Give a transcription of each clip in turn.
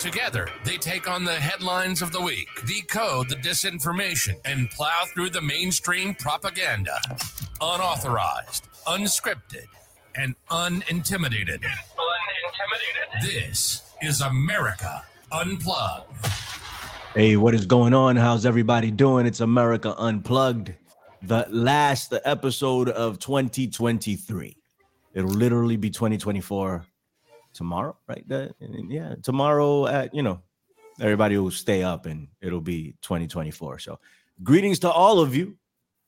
Together, they take on the headlines of the week, decode the disinformation, and plow through the mainstream propaganda. Unauthorized, unscripted, and unintimidated. Unintimidated? This is America Unplugged. Hey, what is going on? How's everybody doing? It's America Unplugged, the last episode of 2023. It'll literally be 2024 tomorrow, right? That, yeah, tomorrow at you know, everybody will stay up and it'll be 2024. So, greetings to all of you,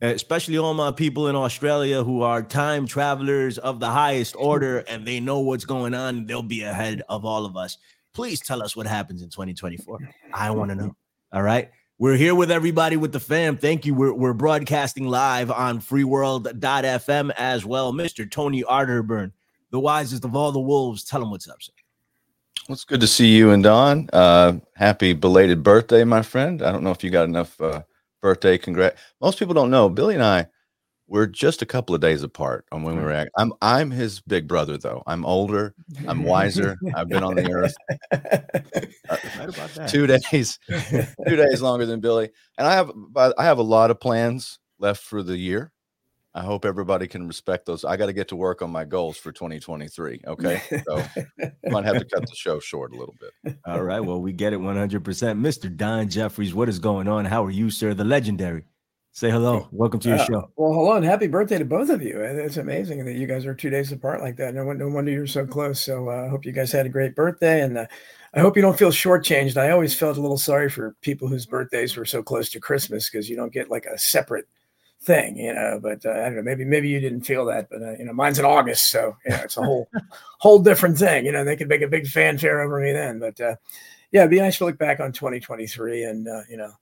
especially all my people in Australia who are time travelers of the highest order and they know what's going on. They'll be ahead of all of us. Please tell us what happens in 2024. I want to know. All right. We're here with everybody with the fam. Thank you. We're, we're broadcasting live on freeworld.fm as well. Mr. Tony Arterburn, the wisest of all the wolves. Tell him what's up, sir. Well, it's good to see you and Don. Uh, happy belated birthday, my friend. I don't know if you got enough uh, birthday. Congrats. Most people don't know. Billy and I, we're just a couple of days apart on when we were. At, I'm I'm his big brother, though. I'm older. I'm wiser. I've been on the earth uh, two days, two days longer than Billy, and I have I have a lot of plans left for the year. I hope everybody can respect those. I got to get to work on my goals for 2023. Okay. So I might have to cut the show short a little bit. All right. Well, we get it 100%. Mr. Don Jeffries, what is going on? How are you, sir? The legendary. Say hello. Welcome to your uh, show. Well, hello and happy birthday to both of you. It's amazing that you guys are two days apart like that. No, no wonder you're so close. So uh, I uh, hope you guys had a great birthday. And uh, I hope you don't feel shortchanged. I always felt a little sorry for people whose birthdays were so close to Christmas because you don't get like a separate – thing, you know. But uh, I don't know. Maybe maybe you didn't feel that, but uh, you know, mine's in August, so you know, it's a whole whole different thing. You know, they could make a big fanfare over me then. But uh, yeah, it'd be nice to look back on 2023 and uh, you know,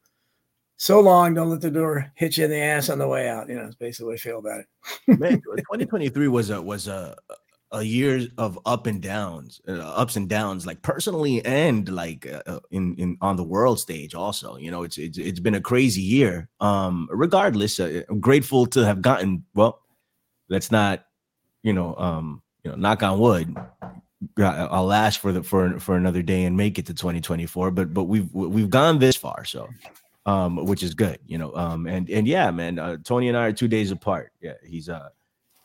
so long. Don't let the door hit you in the ass on the way out. You know, it's basically what I feel about it. Man, 2023 was a was a a year of up and downs, uh, ups and downs, like personally and like uh, uh, in in on the world stage. Also, you know, it's it's it's been a crazy year. Um, regardless, uh, I'm grateful to have gotten. Well, let's not, you know, um, you know, knock on wood. I'll last for the for for another day and make it to 2024. But but we've we've gone this far, so um, which is good, you know. Um, and and yeah, man, uh, Tony and I are two days apart. Yeah, he's uh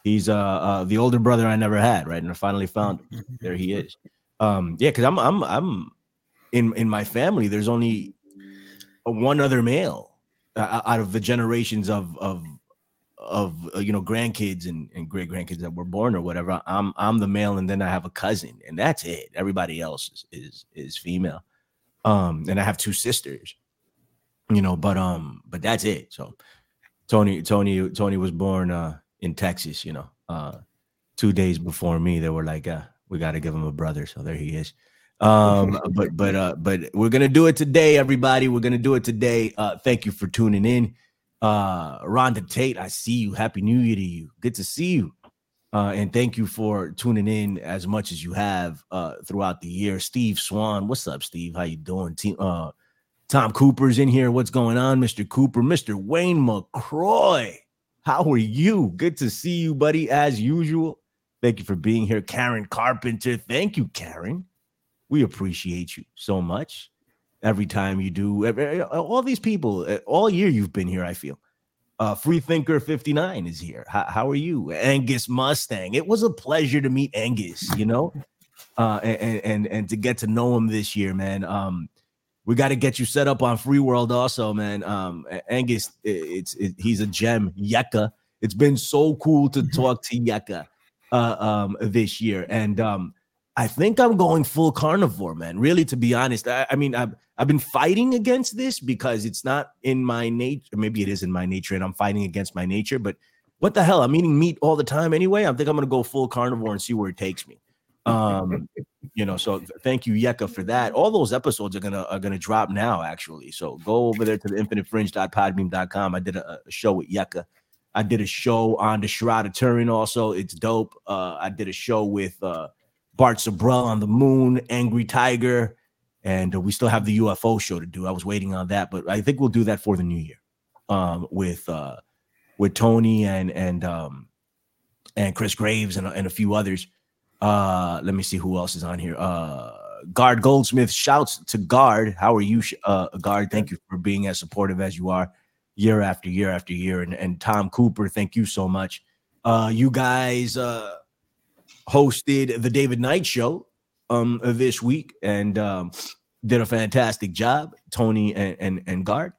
He's uh, uh the older brother I never had, right? And I finally found him. There he is. Um, yeah, because I'm I'm I'm in in my family. There's only one other male uh, out of the generations of of of uh, you know grandkids and, and great grandkids that were born or whatever. I'm I'm the male, and then I have a cousin, and that's it. Everybody else is is, is female. Um, and I have two sisters, you know, but um, but that's it. So Tony Tony Tony was born uh in Texas, you know, uh, two days before me, they were like, uh, we got to give him a brother. So there he is. Um, but, but, uh, but we're going to do it today, everybody. We're going to do it today. Uh, thank you for tuning in. Uh, Rhonda Tate, I see you. Happy New Year to you. Good to see you. Uh, and thank you for tuning in as much as you have uh, throughout the year. Steve Swan, what's up, Steve? How you doing? Team, uh, Tom Cooper's in here. What's going on, Mr. Cooper? Mr. Wayne McCroy. How are you? Good to see you, buddy, as usual. Thank you for being here. Karen Carpenter. Thank you, Karen. We appreciate you so much. Every time you do, all these people, all year you've been here, I feel. Uh, Free Thinker 59 is here. How, how are you? Angus Mustang. It was a pleasure to meet Angus, you know, uh, and, and, and to get to know him this year, man. Um, we got to get you set up on Free World also, man. Um, Angus, it's it, he's a gem. Yeka, it's been so cool to mm-hmm. talk to Yeka uh, um, this year, and um, I think I'm going full carnivore, man. Really, to be honest, I, I mean, I've I've been fighting against this because it's not in my nature. Maybe it is in my nature, and I'm fighting against my nature. But what the hell? I'm eating meat all the time anyway. I think I'm gonna go full carnivore and see where it takes me. Um, you know, so thank you, Yeka, for that. All those episodes are gonna are gonna drop now, actually. So go over there to the infinitefringe.podbean.com. I did a, a show with Yeka. I did a show on the Shroud of Turin also. It's dope. Uh, I did a show with uh, Bart Sibrel on the moon, Angry Tiger, and uh, we still have the UFO show to do. I was waiting on that, but I think we'll do that for the new year um, with uh, with Tony and and um, and Chris Graves and, and a few others. Uh, let me see who else is on here. Uh, Gard Goldsmith shouts to Gard. How are you, uh, Gard? Thank you for being as supportive as you are year after year after year. And, and Tom Cooper, thank you so much. Uh, you guys uh, hosted the David Knight show um, this week and um, did a fantastic job, Tony and, and, and Gard.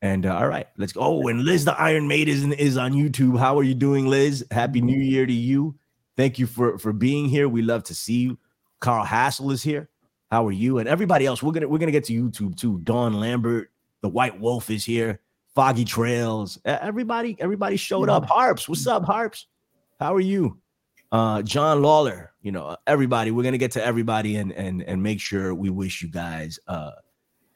And uh, all right, let's go. Oh, and Liz the Iron Maiden is on YouTube. How are you doing, Liz? Happy New Year to you. Thank you for for being here. We love to see you. Carl Hassel is here. How are you? And everybody else, we're gonna we're gonna get to YouTube too. Dawn Lambert, the White Wolf is here. Foggy Trails. Everybody, everybody showed up. Harps, what's up, Harps? How are you? Uh, John Lawler, you know, everybody. We're gonna get to everybody and and and make sure we wish you guys uh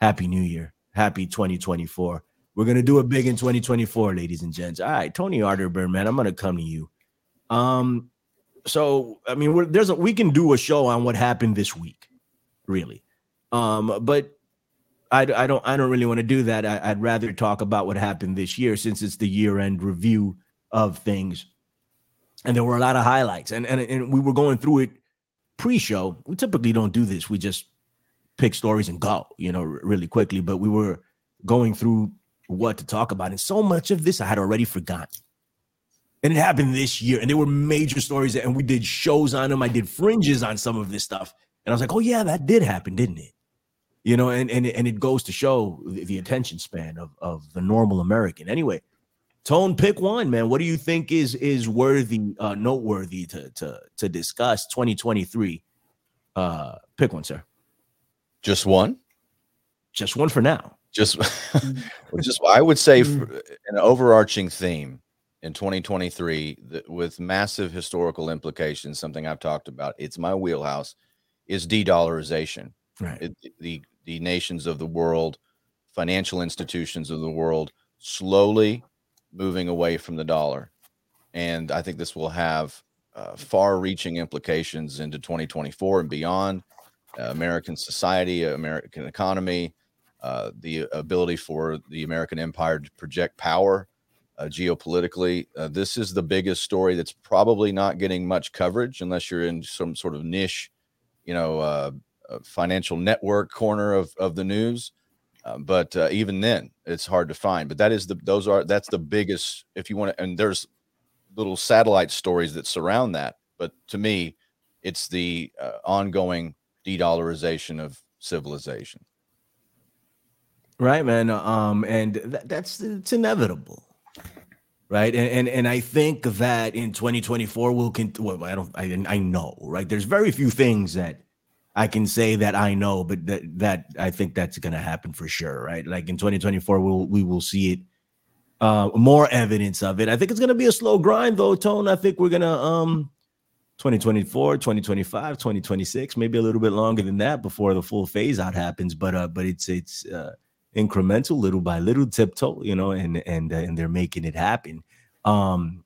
happy new year, happy 2024. We're gonna do it big in 2024, ladies and gents. All right, Tony Arterburn, man, I'm gonna come to you. Um, so I mean, there's a we can do a show on what happened this week, really. Um, but I, I don't I don't really want to do that. I, would rather talk about what happened this year since it's the year end review of things, and there were a lot of highlights, and and and we were going through it pre-show. We typically don't do this. We just pick stories and go, you know, really quickly. But we were going through what to talk about. And so much of this I had already forgotten. And it happened this year, and there were major stories, and we did shows on them. I did fringes on some of this stuff, and I was like, "Oh yeah, that did happen, didn't it?" You know, and and and it goes to show the, the attention span of of the normal American. Anyway, Tone, pick one, man. What do you think is is worthy, uh, noteworthy to to to discuss 2023? Uh, pick one, sir. Just one. Just one for now. Just, just I would say an overarching theme in 2023 that with massive historical implications. Something I've talked about. It's my wheelhouse. Is de-dollarization. Right. It, the the nations of the world, financial institutions of the world, slowly moving away from the dollar, and I think this will have uh, far-reaching implications into 2024 and beyond. Uh, American society, American economy, uh, the ability for the American empire to project power uh, geopolitically. Uh, this is the biggest story that's probably not getting much coverage unless you're in some sort of niche, you know, uh, financial network corner of, of the news. Uh, but even then, it's hard to find. But that is the those are that's the biggest. If you want to, and there's little satellite stories that surround that. But to me, it's the ongoing de-dollarization of civilization right man um and th- that's it's inevitable right? And, and and i think that in 2024 we'll con- well i don't I, I know right? There's very few things that i can say that i know but that that i think that's going to happen for sure right? Like in 2024 we'll we will see it uh more evidence of it. I think it's going to be a slow grind though tone. I think we're going to um 2024 2025 2026 maybe a little bit longer than that before the full phase out happens but uh but it's it's uh incremental, little by little, tiptoe, you know, and and uh, and they're making it happen. Um,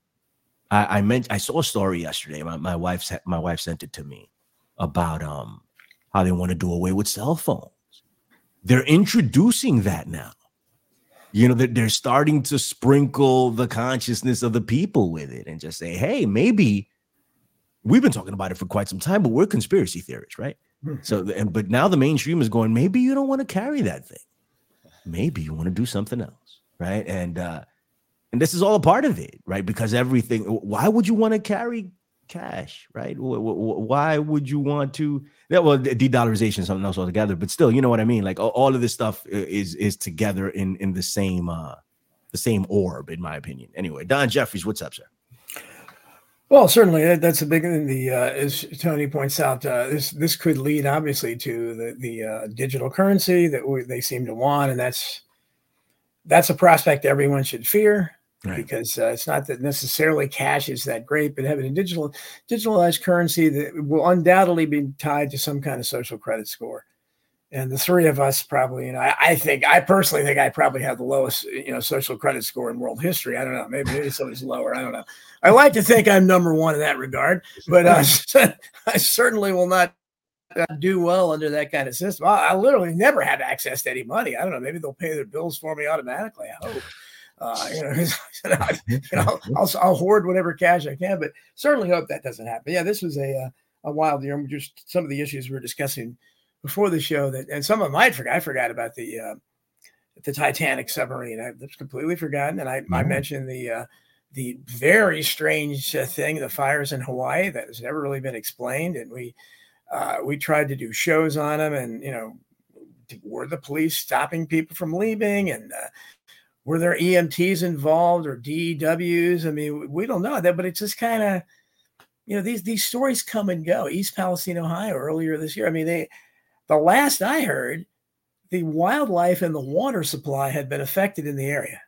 I, I meant I saw a story yesterday. My my wife my wife sent it to me about um how they want to do away with cell phones. They're introducing that now. You know that they're starting to sprinkle the consciousness of the people with it and just say, hey, maybe we've been talking about it for quite some time, but we're conspiracy theorists, right? Hmm. So, and but now the mainstream is going, maybe you don't want to carry that thing maybe you want to do something else, right? And uh, and this is all a part of it, right? Because everything. Why would you want to carry cash, right? Why would you want to? Yeah, well, de-dollarization is something else altogether, but still, you know what I mean. Like all of this stuff is is together in in the same uh the same orb, in my opinion. Anyway, Don Jeffries, what's up, sir? Well, certainly that's a big thing. The uh, as Tony points out, uh, this this could lead obviously to the the uh, digital currency that we, they seem to want, and that's that's a prospect everyone should fear. Right. because uh, it's not that necessarily cash is that great, but having a digital digitalized currency that will undoubtedly be tied to some kind of social credit score. And the three of us probably, you know, I, I think I personally think I probably have the lowest, you know, social credit score in world history. I don't know, maybe maybe somebody's lower. I don't know. I like to think I'm number one in that regard, but uh, I certainly will not do well under that kind of system. I, I, literally never have access to any money. I don't know. Maybe they'll pay their bills for me automatically. I hope. Uh, you know, you know I'll, I'll, hoard whatever cash I can, but certainly hope that doesn't happen. Yeah, this was a uh, a wild year. Just some of the issues we were discussing before the show that, and some of them I forgot. I forgot about the uh, the Titanic submarine. I was completely forgotten, and I, mm-hmm. I mentioned the uh, the very strange uh, thing, the fires in Hawaii that has never really been explained, and we uh, we tried to do shows on them, and you know, were the police stopping people from leaving, and uh, were there EMTs involved or DEWs? I mean, we don't know that, but it's just kind of, you know, these these stories come and go. East Palestine, Ohio, earlier this year. I mean, they, the last I heard, the wildlife and the water supply had been affected in the area.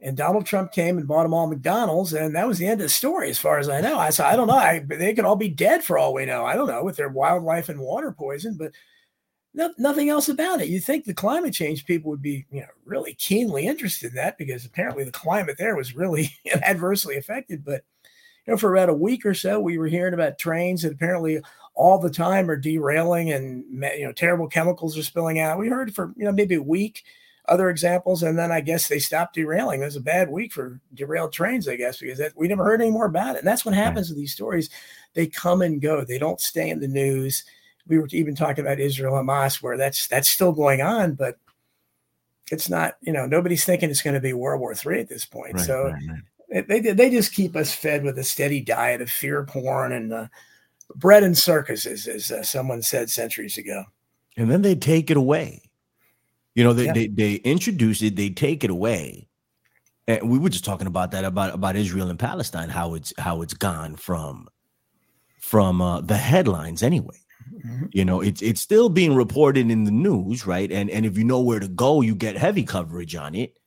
And Donald Trump came and bought them all McDonald's, and that was the end of the story, as far as I know. I said, I don't know. I, they could all be dead for all we know. I don't know with their wildlife and water poison, but no, nothing else about it. You think the climate change people would be, you know, really keenly interested in that because apparently the climate there was really adversely affected. But you know, for about a week or so, we were hearing about trains that apparently all the time are derailing and you know terrible chemicals are spilling out. We heard for you know maybe a week other examples, and then I guess they stopped derailing. It was a bad week for derailed trains, I guess, because that, we never heard any more about it. And that's what hmm. happens with these stories; they come and go. They don't stay in the news. We were even talking about Israel Hamas, where that's that's still going on, but it's not. You know, nobody's thinking it's going to be World War Three at this point. Right, so. Right, right. They, they just keep us fed with a steady diet of fear porn and uh, bread and circuses, as uh, someone said centuries ago. And then they take it away you know, they, yeah. they they introduce it, they take it away. And we were just talking about that about about Israel and Palestine, how it's how it's gone from from uh, the headlines anyway. Mm-hmm. You know, it's it's still being reported in the news, right? And and if you know where to go, you get heavy coverage on it.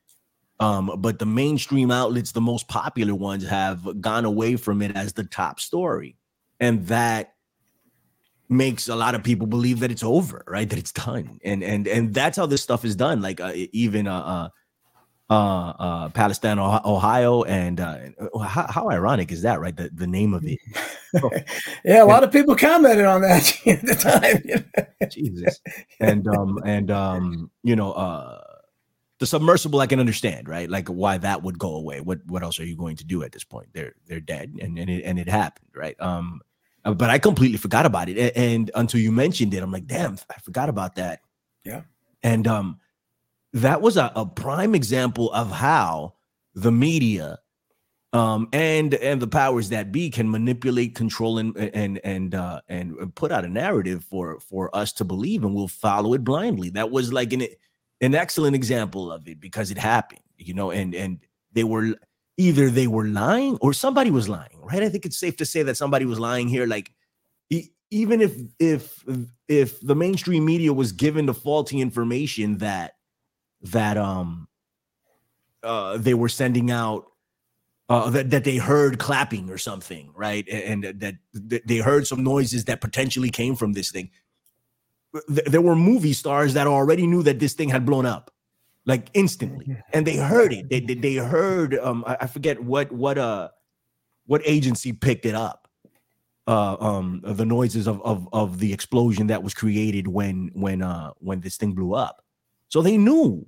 Um, but the mainstream outlets, the most popular ones, have gone away from it as the top story, and that makes a lot of people believe that it's over, right? That it's done, and and and that's how this stuff is done. Like uh, even uh, uh, uh, uh Palestine, Ohio, and uh, how, how, ironic is that, right? The the name of it. yeah, a lot of people commented on that at the time. Jesus, and um and um you know uh the submersible I can understand, right? Like why that would go away. What what else are you going to do at this point? They're they're dead, and and it, and it happened, right? Um uh, but I completely forgot about it. And, and, until you mentioned it, I'm like, damn, I forgot about that. Yeah. And um, that was a, a prime example of how the media um, and and the powers that be can manipulate, control, and and and uh, and put out a narrative for for us to believe, and we'll follow it blindly. That was like an an excellent example of it because it happened, you know, and and they were either they were lying or somebody was lying, right? I think it's safe to say that somebody was lying here. Like, even if if if the mainstream media was given the faulty information that that um uh they were sending out uh, that, that they heard clapping or something, right? And, and that, that they heard some noises that potentially came from this thing. There were movie stars that already knew that this thing had blown up like instantly. And they heard it. They they, they heard um I, I, forget what what uh what agency picked it up. Uh um the noises of of of the explosion that was created when when uh when this thing blew up. So they knew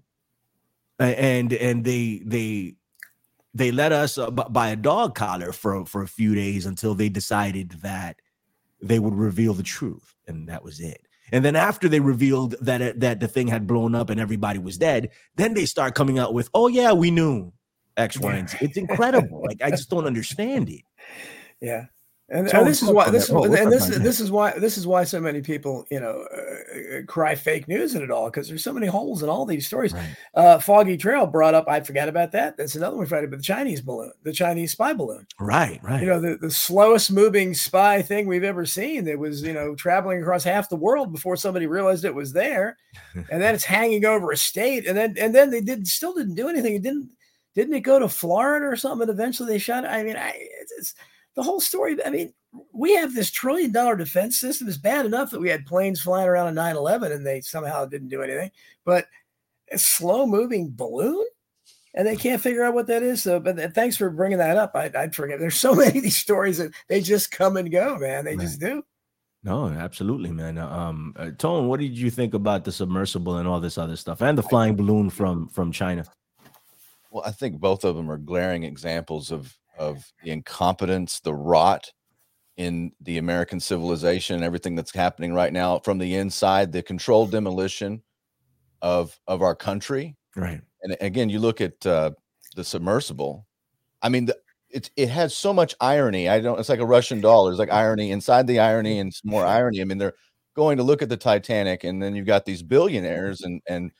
and and they they they let us uh, buy a dog collar for for a few days until they decided that they would reveal the truth and that was it and then after they revealed that it, that the thing had blown up and everybody was dead, then they start coming out with, "Oh yeah, we knew X, Y, and Z." It's incredible. like I just don't understand it. Yeah. And, and this is why this is, and this this is why this is why so many people you know uh, uh, cry fake news in it all because there's so many holes in all these stories. Right. Uh, Foggy Trail brought up. I forgot about that. That's another one Friday, but the Chinese balloon, the Chinese spy balloon. Right, right. You know the, the slowest moving spy thing we've ever seen. That was you know traveling across half the world before somebody realized it was there, and then it's hanging over a state, and then and then they did still didn't do anything. It didn't didn't it go to Florida or something? And eventually they shot it. I mean, I it's, it's the whole story. I mean, we have this trillion dollar defense system. It's bad enough that we had planes flying around on 9 11 and they somehow didn't do anything, but a slow moving balloon and they can't figure out what that is. So, but thanks for bringing that up. I, would forget. There's so many of these stories that they just come and go, man. They man. just do. No, absolutely, man. Um, uh, Tone, what did you think about the submersible and all this other stuff, and the flying balloon from from China? Well, I think both of them are glaring examples of of the incompetence, the rot in the American civilization, everything that's happening right now from the inside, the controlled demolition of of our country. Right. And again, you look at uh, the submersible. I mean, the, it it has so much irony. I don't. It's like a Russian doll. There's like irony inside the irony and some more irony. I mean, they're going to look at the Titanic, and then you've got these billionaires and and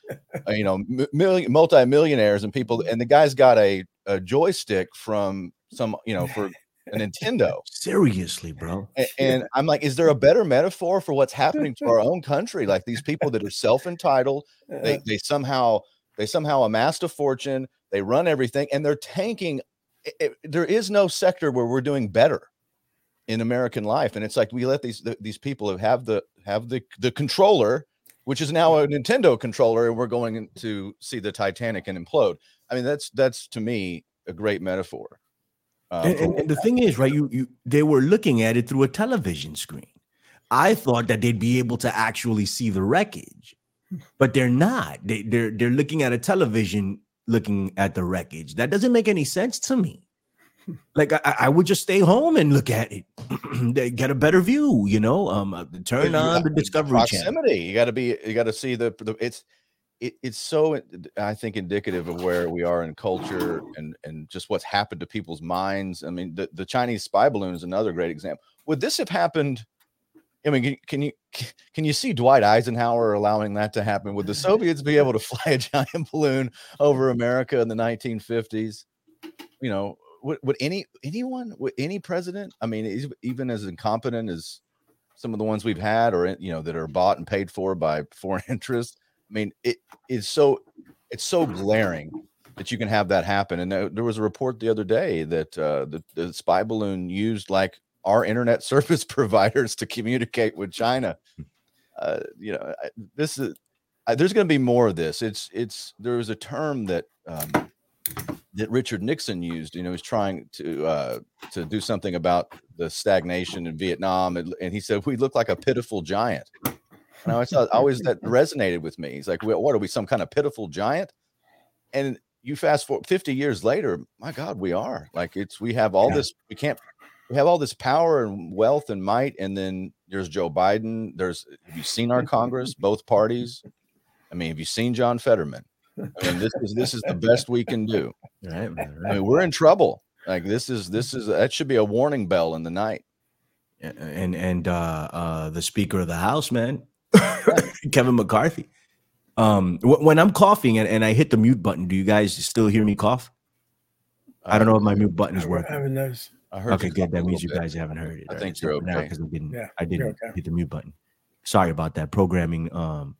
uh, you know million multi millionaires and people, and the guy's got a a joystick from some you know for a Nintendo. Seriously, bro. And, and, I'm like, is there a better metaphor for what's happening to our own country? Like these people that are self entitled, they uh-huh. they somehow they somehow amassed a fortune, they run everything, and they're tanking. It, it, there is no sector where we're doing better in American life, and it's like we let these these people have the have the the controller, which is now a Nintendo controller, and we're going to see the Titanic and implode. I mean, that's that's to me a great metaphor. Uh, and, and, and the thing is, right? You you they were looking at it through a television screen. I thought that they'd be able to actually see the wreckage, but they're not. They, they're they're looking at a television, looking at the wreckage. That doesn't make any sense to me. Like I, I would just stay home and look at it, get a better view. You know, um, uh, turn on the Discovery proximity. Channel. You got to be. You got to see the, the. It's it, it's so I think indicative of where we are in culture and and just what's happened to people's minds. I mean, the, the Chinese spy balloon is another great example. Would this have happened? I mean, can, you can you see Dwight Eisenhower allowing that to happen? Would the Soviets be able to fly a giant balloon over America in the 1950s? You know, would, would any anyone, would any president? I mean, even as incompetent as some of the ones we've had, or eh, you know, that are bought and paid for by foreign interests, I mean, it is so it's so glaring that you can have that happen. And there, was a report the other day that uh, the, the spy balloon used like our internet service providers to communicate with China. Uh, you know, this is there's going to be more of this. It's it's there was a term that um, that Richard Nixon used. You know, he's trying to uh, to do something about the stagnation in Vietnam, and, and he said we look like a pitiful giant. And I always thought, always that resonated with me. He's like, what are we, some kind of pitiful giant? And you fast forward 50 years later, my God, we are like, it's, we have all yeah. this, we can't, we have all this power and wealth and might. And then there's Joe Biden. There's, have you seen our Congress, both parties? I mean, have you seen John Fetterman? I mean, this is, this is the best we can do. Right, right. I mean, we're in trouble. Like this is, this is, that should be a warning bell in the night. And, and, uh, uh, the speaker of the house, man, Kevin McCarthy. Um, when I'm coughing and, and I hit the mute button, do you guys still hear me cough? I don't know if my mute button is working. I haven't noticed. I heard okay, good. That means you guys haven't heard it. I think you're okay. because I didn't. Yeah, I didn't okay. hit the mute button. Sorry about that. Programming, um,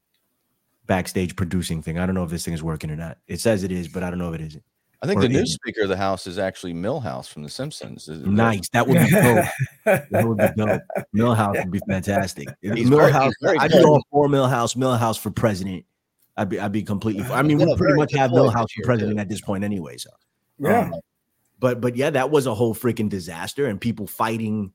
backstage producing thing. I don't know if this thing is working or not. It says it is, but I don't know if it isn't. I think the new Speaker of the House is actually Milhouse from The Simpsons. Nice. That would be dope. that would be dope. Milhouse would be fantastic. He's Milhouse. Very, I'd be all for Milhouse. Milhouse for president. I'd be. I'd be completely. I mean, we pretty much have Milhouse for president too. at this point anyway. So yeah. Um, but but yeah, that was a whole freaking disaster, and people fighting,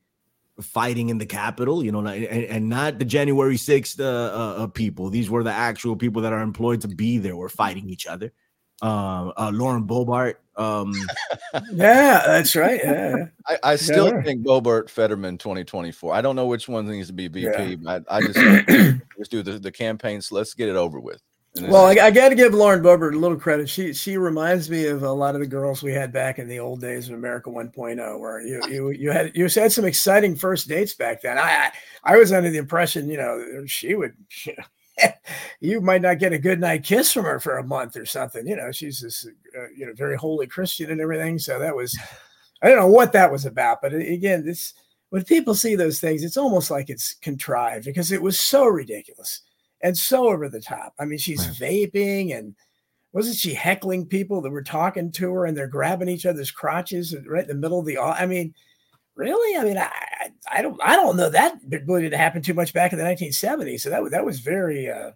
fighting in the Capitol. You know, and, and not the January sixth uh, uh, people. These were the actual people that are employed to be there. Were fighting each other uh, uh, Lauren Boebert. Um, yeah, that's right. Yeah, I, I still yeah. think Boebert Fetterman 2024. I don't know which one needs to be VP. Yeah. I, I, just let's do the, the campaign. So let's get it over with. Well, I, I got to give Lauren Boebert a little credit. She she reminds me of a lot of the girls we had back in the old days of America 1.0, where you you you had you had some exciting first dates back then. I I, I was under the impression, you know, she would. You know, you might not get a good night kiss from her for a month or something. You know, she's this, uh, you know, very holy Christian and everything. So that was, I don't know what that was about, but again, this when people see those things, it's almost like it's contrived because it was so ridiculous and so over the top. I mean, she's right. vaping and wasn't she heckling people that were talking to her and they're grabbing each other's crotches right in the middle of the I mean, really? I mean, I I don't I don't know that really didn't happen too much back in the 1970s. So that that was very uh,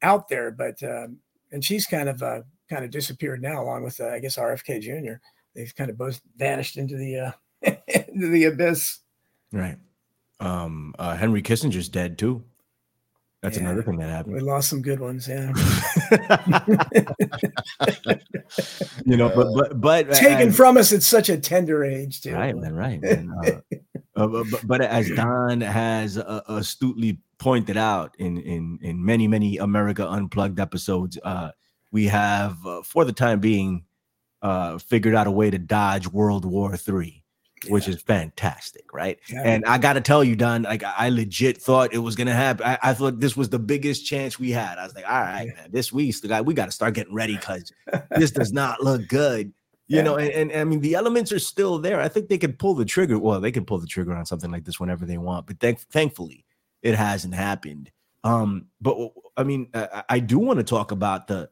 out there. But um, and she's kind of uh, kind of disappeared now, along with uh, I guess RFK Jr. They've kind of both vanished into the uh, into the abyss. Right. Um, uh, Henry Kissinger's dead too. That's yeah. another thing that happened. We lost some good ones, yeah. you know, but but but taken as, from us at such a tender age, too. Right, man, right. Man. Uh, uh, but, but, as Don has uh, astutely pointed out in in in many many America Unplugged episodes, uh, we have, uh, for the time being, uh, figured out a way to dodge World War Three which is fantastic, right? Yeah. And I got to tell you, Don, like I legit thought it was gonna happen. I, I, thought this was the biggest chance we had. I was like, all right, yeah. man, this week's the guy. We got to start getting ready because this does not look good. You know, and, and, I mean the elements are still there. I think they could pull the trigger. Well, they can pull the trigger on something like this whenever they want, but th- thankfully it hasn't happened. Um, but I mean, I, I do want to talk about the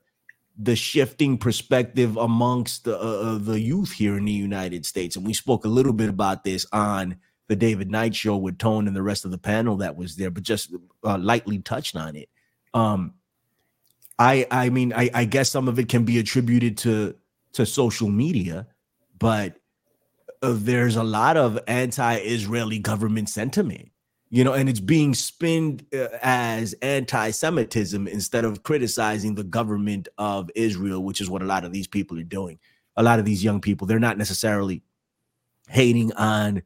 the shifting perspective amongst the, uh, uh, the youth here in the United States. And we spoke a little bit about this on the David Knight show with Tone and the rest of the panel that was there, but just uh, lightly touched on it. Um, I I mean I, I guess some of it can be attributed to to social media, but uh, there's a lot of anti-Israeli government sentiment you know, and it's being spinned uh, as anti-Semitism instead of criticizing the government of Israel, which is what a lot of these people are doing. A lot of these young people, they're not necessarily hating on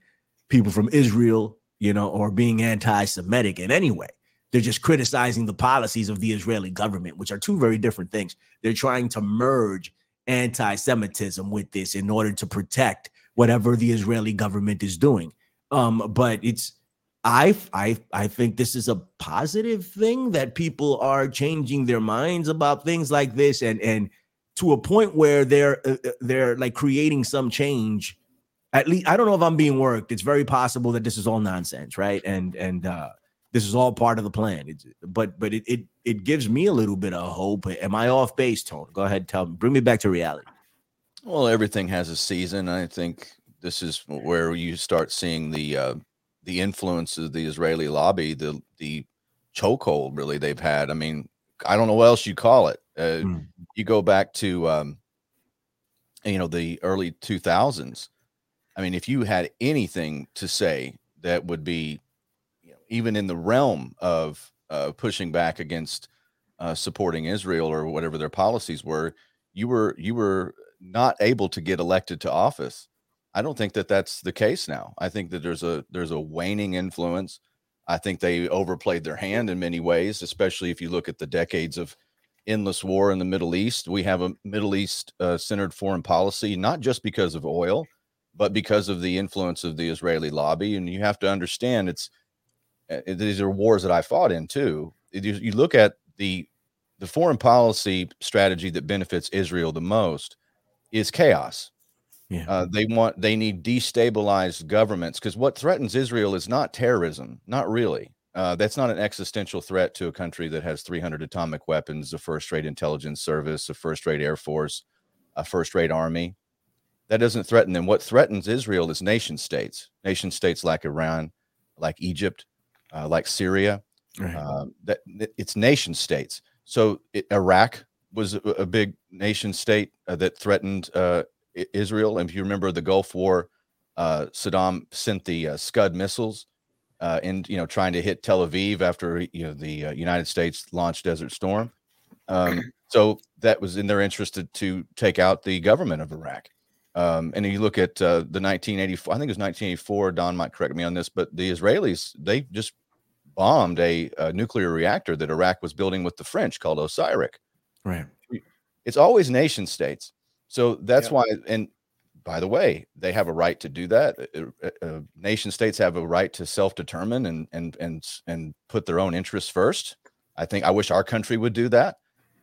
people from Israel, you know, or being anti-Semitic in any way. They're just criticizing the policies of the Israeli government, which are two very different things. They're trying to merge anti-Semitism with this in order to protect whatever the Israeli government is doing. Um, but it's I I I think this is a positive thing that people are changing their minds about things like this and and to a point where they're uh, uh, they're like creating some change. At least I don't know if I'm being worked. It's very possible that this is all nonsense right? And and uh this is all part of the plan. It's, but but it, it it gives me a little bit of hope. Am I off base tone go ahead tell me. Bring me back to reality. Well everything has a season. I think this is where you start seeing the uh the influence of the Israeli lobby, the the chokehold really they've had. I mean, I don't know what else you call it. Uh, mm. You go back to um, you know the early two thousands. I mean, if you had anything to say that would be, you know, even in the realm of uh, pushing back against uh, supporting Israel or whatever their policies were, you were you were not able to get elected to office I don't think that that's the case now. I think that there's a there's a waning influence. I think they overplayed their hand in many ways, especially if you look at the decades of endless war in the Middle East. We have a Middle East uh, centered foreign policy, not just because of oil, but because of the influence of the Israeli lobby. And you have to understand, it's uh, these are wars that I fought in too. You, you look at the the foreign policy strategy that benefits Israel the most is chaos yeah. Uh, they want they need destabilized governments because what threatens Israel is not terrorism, not really. Uh, that's not an existential threat to a country that has 300 atomic weapons, a first-rate intelligence service, a first-rate air force, a first-rate army. That doesn't threaten them. What threatens Israel is nation states, nation states like Iran, like Egypt, uh, like Syria. Right. Uh, that it's nation states. So it, Iraq was a, a, big nation state uh, that threatened uh, Israel. And if you remember the Gulf War, uh, Saddam sent the uh, Scud missiles uh, in, you know, trying to hit Tel Aviv after you know the uh, United States launched Desert Storm. Um, so that was in their interest to, to, take out the government of Iraq. Um, and you look at uh, the 1984, I think it was 1984. Don might correct me on this, but the Israelis they just bombed a, a nuclear reactor that Iraq was building with the French called Osirak. Right. It's always nation states. So that's why, and by the way, they have a right to do that. Uh, uh, uh nation states have a right to self-determine and and and and put their own interests first. I think I wish our country would do that,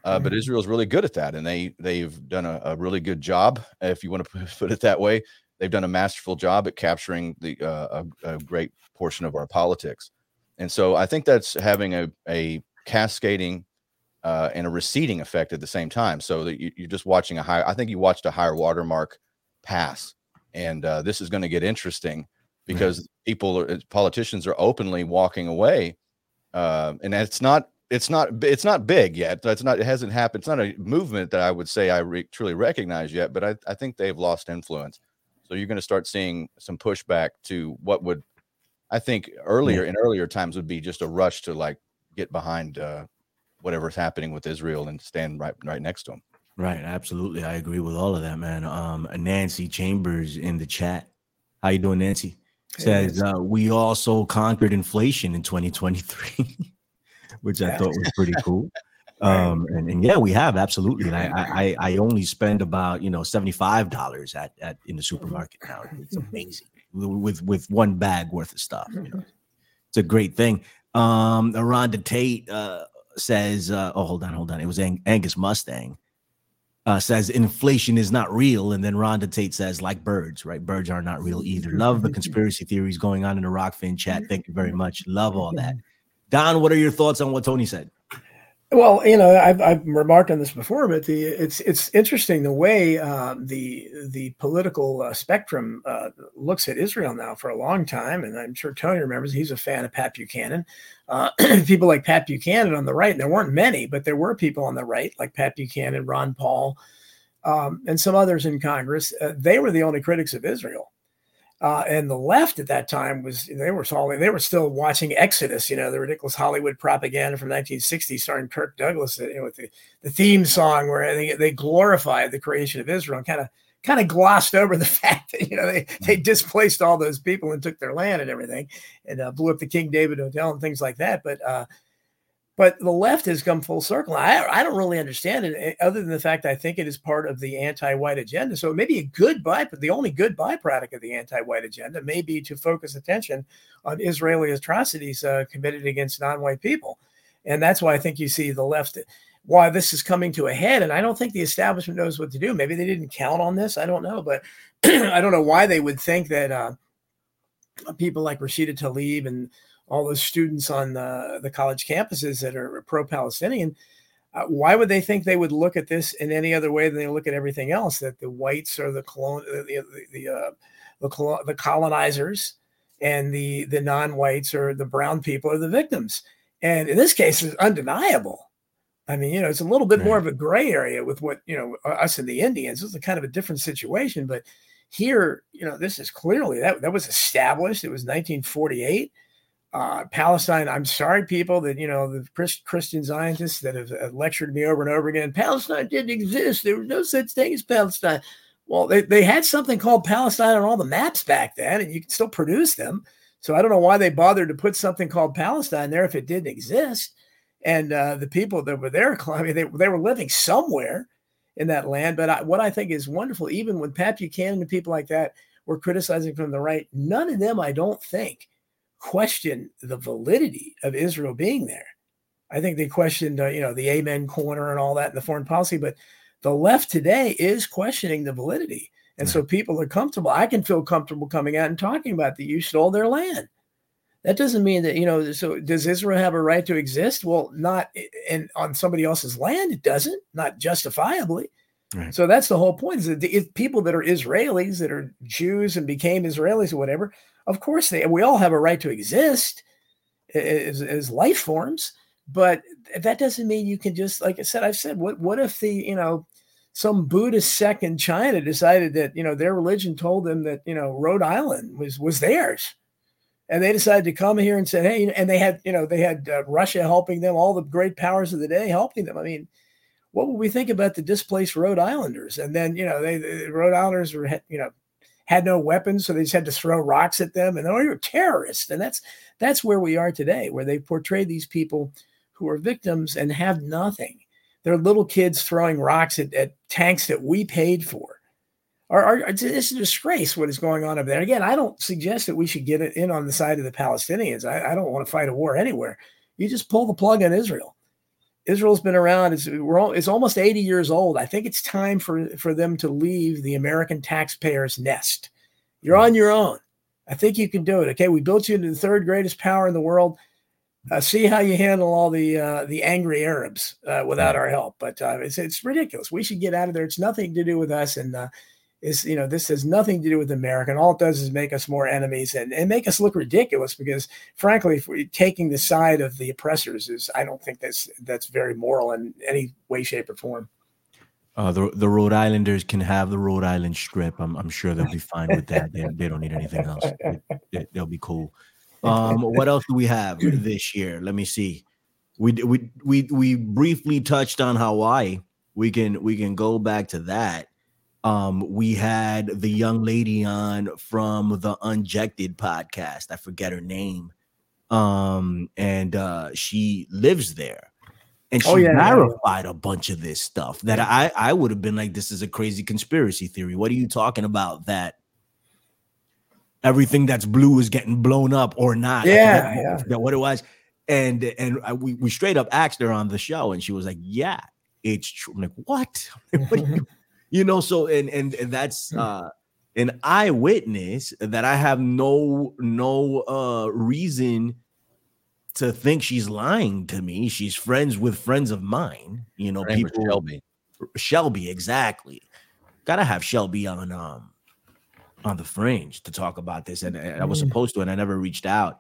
uh, mm-hmm. but Israel's really good at that, and they they've done a, a really good job, if you want to put it that way. They've done a masterful job at capturing the uh, a, a great portion of our politics, and so I think that's having a a cascading uh, and a receding effect at the same time. So that you, are just watching a high. I think you watched a higher watermark pass, and uh, this is going to get interesting because right. people, are, politicians, are openly walking away, uh, and it's not. It's not. It's not big yet. That's not. It hasn't happened. It's not a movement that I would say I re- truly recognize yet. But I, I think they've lost influence. So you're going to start seeing some pushback to what would, I think, earlier in earlier times would be just a rush to like get behind uh, whatever's happening with Israel and stand right right next to him. Right, absolutely. I agree with all of that, man. Um, Nancy Chambers in the chat. How you doing, Nancy? Says uh, we also conquered inflation in 2023, which I thought was pretty cool. Um, and, and, yeah, we have absolutely. And I, I I only spend about you know seventy five dollars at at in the supermarket now. It's amazing with with one bag worth of stuff. You know, it's a great thing. Um, Rhonda Tate uh, says, uh, oh, hold on, hold on. It was Ang- Angus Mustang. Uh, says inflation is not real. And then Rhonda Tate says, like birds, right? Birds are not real either. Love the conspiracy theories going on in the Rokfin chat. Thank you very much. Love all that. Don, what are your thoughts on what Tony said? Well, you know, I've, I've remarked on this before, but the it's it's interesting the way uh, the the political uh, spectrum uh, looks at Israel now for a long time, and I'm sure Tony remembers he's a fan of Pat Buchanan. Uh, people like Pat Buchanan on the right, and there weren't many, but there were people on the right like Pat Buchanan, Ron Paul, um, and some others in Congress. Uh, they were the only critics of Israel. Uh, and the left at that time was they were solving, they were still watching Exodus, you know, the ridiculous Hollywood propaganda from 1960, starring Kirk Douglas, you know, with the, the theme song where they, they glorified the creation of Israel and kind of kind of glossed over the fact that you know they they mm. displaced all those people and took their land and everything and uh, blew up the King David Hotel and things like that. But uh, but the left has come full circle. I, I don't really understand it, eh, other than the fact I think it is part of the anti-white agenda. So maybe a good by, the only good byproduct of the anti-white agenda may be to focus attention on Israeli atrocities uh, committed against non-white people, and that's why I think you see the left. Why this is coming to a head, and I don't think the establishment knows what to do. Maybe they didn't count on this. I don't know, but I don't know why they would think that uh, people like Rashida Tlaib and all those students on the, the college campuses that are pro-Palestinian, uh, why would they think they would look at this in any other way than they look at everything else? That the whites are the colon, the the the, uh, the, the colonizers, and the the non-whites or the brown people are the victims. And in this case, it's undeniable. I mean, you know, it's a little bit right. more of a gray area with what you know us and the Indians. It's a kind of a different situation, but here, you know, this is clearly that that was established. It was 1948 uh, Palestine. I'm sorry, people, that you know the Christian Zionists that have lectured me over and over again. Palestine didn't exist. There was no such thing as Palestine. Well, they, they had something called Palestine on all the maps back then, and you can still produce them. So I don't know why they bothered to put something called Palestine there if it didn't exist. And uh, the people that were there, I mean, they, they were living somewhere in that land. But I, what I think is wonderful, even when Pat Buchanan and people like that were criticizing from the right, none of them, I don't think, question the validity of Israel being there. I think they questioned, uh, you know, the Amen corner and all that in the foreign policy, but the left today is questioning the validity. And so people are comfortable. I can feel comfortable coming out and talking about that you stole their land. That doesn't mean that, you know, so does Israel have a right to exist? Well, not and on somebody else's land. It doesn't, not justifiably. Right. So that's the whole point is that the, people that are Israelis, that are Jews and became Israelis or whatever, of course, they we all have a right to exist as, as life forms, but that doesn't mean you can just like I said. I've said, what what if the you know some Buddhist sect in China decided that you know their religion told them that you know Rhode Island was was theirs, and they decided to come here and said, hey, and they had you know they had uh, Russia helping them, all the great powers of the day helping them. I mean, what would we think about the displaced Rhode Islanders? And then you know they the Rhode Islanders were you know had no weapons, so they just had to throw rocks at them, and oh, you're terrorists. And that's that's where we are today, where they portray these people who are victims and have nothing. They're little kids throwing rocks at, at tanks that we paid for. Are, are, it's a disgrace what is going on over there. Again, I don't suggest that we should get in on the side of the Palestinians. I, I don't want to fight a war anywhere. You just pull the plug on Israel. Israel's been around. It's, all, it's almost 80 years old. I think it's time for, for them to leave the American taxpayer's nest. You're on your own. I think you can do it. Okay. We built you into the third greatest power in the world. uh, see how you handle all the uh, the angry Arabs uh, without our help. But uh, it's it's ridiculous. We should get out of there. It's nothing to do with us, and uh, is you know this has nothing to do with America. And all it does is make us more enemies and, and make us look ridiculous. Because frankly, if we're taking the side of the oppressors, is I don't think that's that's very moral in any way, shape, or form. Uh, the the Rhode Islanders can have the Rhode Island strip. I'm I'm sure they'll be fine with that. They, they don't need anything else. They, will be cool. Um, what else do we have this year? Let me see. We we we we briefly touched on Hawaii. We can we can go back to that. Um, we had the young lady on from the Unjected podcast. I forget her name. Um, and uh, she lives there. And oh, she oh, yeah, verified yeah. a bunch of this stuff that I I would have been like, this is a crazy conspiracy theory. What are you talking about? That everything that's blue is getting blown up or not. Yeah, yeah. That what it was. And and I, we we straight up asked her on the show, and she was like, "Yeah, it's true." I'm like, "What? what you, you, know?" So and and, and that's hmm. uh, an eyewitness that I have no no uh reason to think she's lying to me. She's friends with friends of mine. You know, people. Shelby. Shelby, exactly. Gotta have Shelby on um on the fringe to talk about this, and, and I was mm. supposed to, and I never reached out.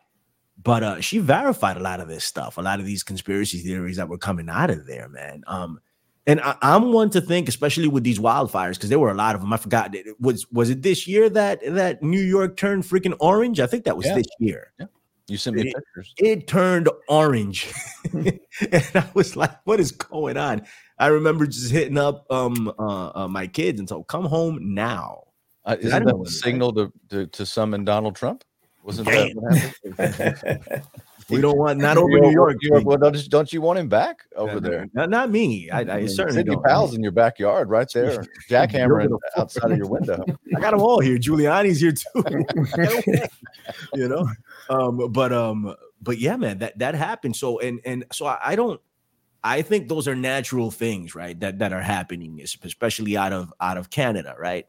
But uh, she verified a lot of this stuff, a lot of these conspiracy theories that were coming out of there, man. Um, and I, am one to think, especially with these wildfires, because there were a lot of them. I forgot it was was it this year that that New York turned freaking orange? I think that was yeah. this year. Yeah. You sent me it, pictures. It turned orange, and I was like, "What is going on?" I remember just hitting up um uh, uh my kids and so come home now. Uh, isn't that a signal to, to, to summon Donald Trump? Wasn't that what happened? We don't want not over New York. York well, don't, don't, you want him back over there? Not, not me. I, I certainly don't. pals in your backyard, right there, jackhammering outside of your window. I got them all here. Giuliani's here too. you know, um, but um, but yeah, man, that that happened. So and and so I, I don't. I think those are natural things, right? That that are happening, especially out of out of Canada, right?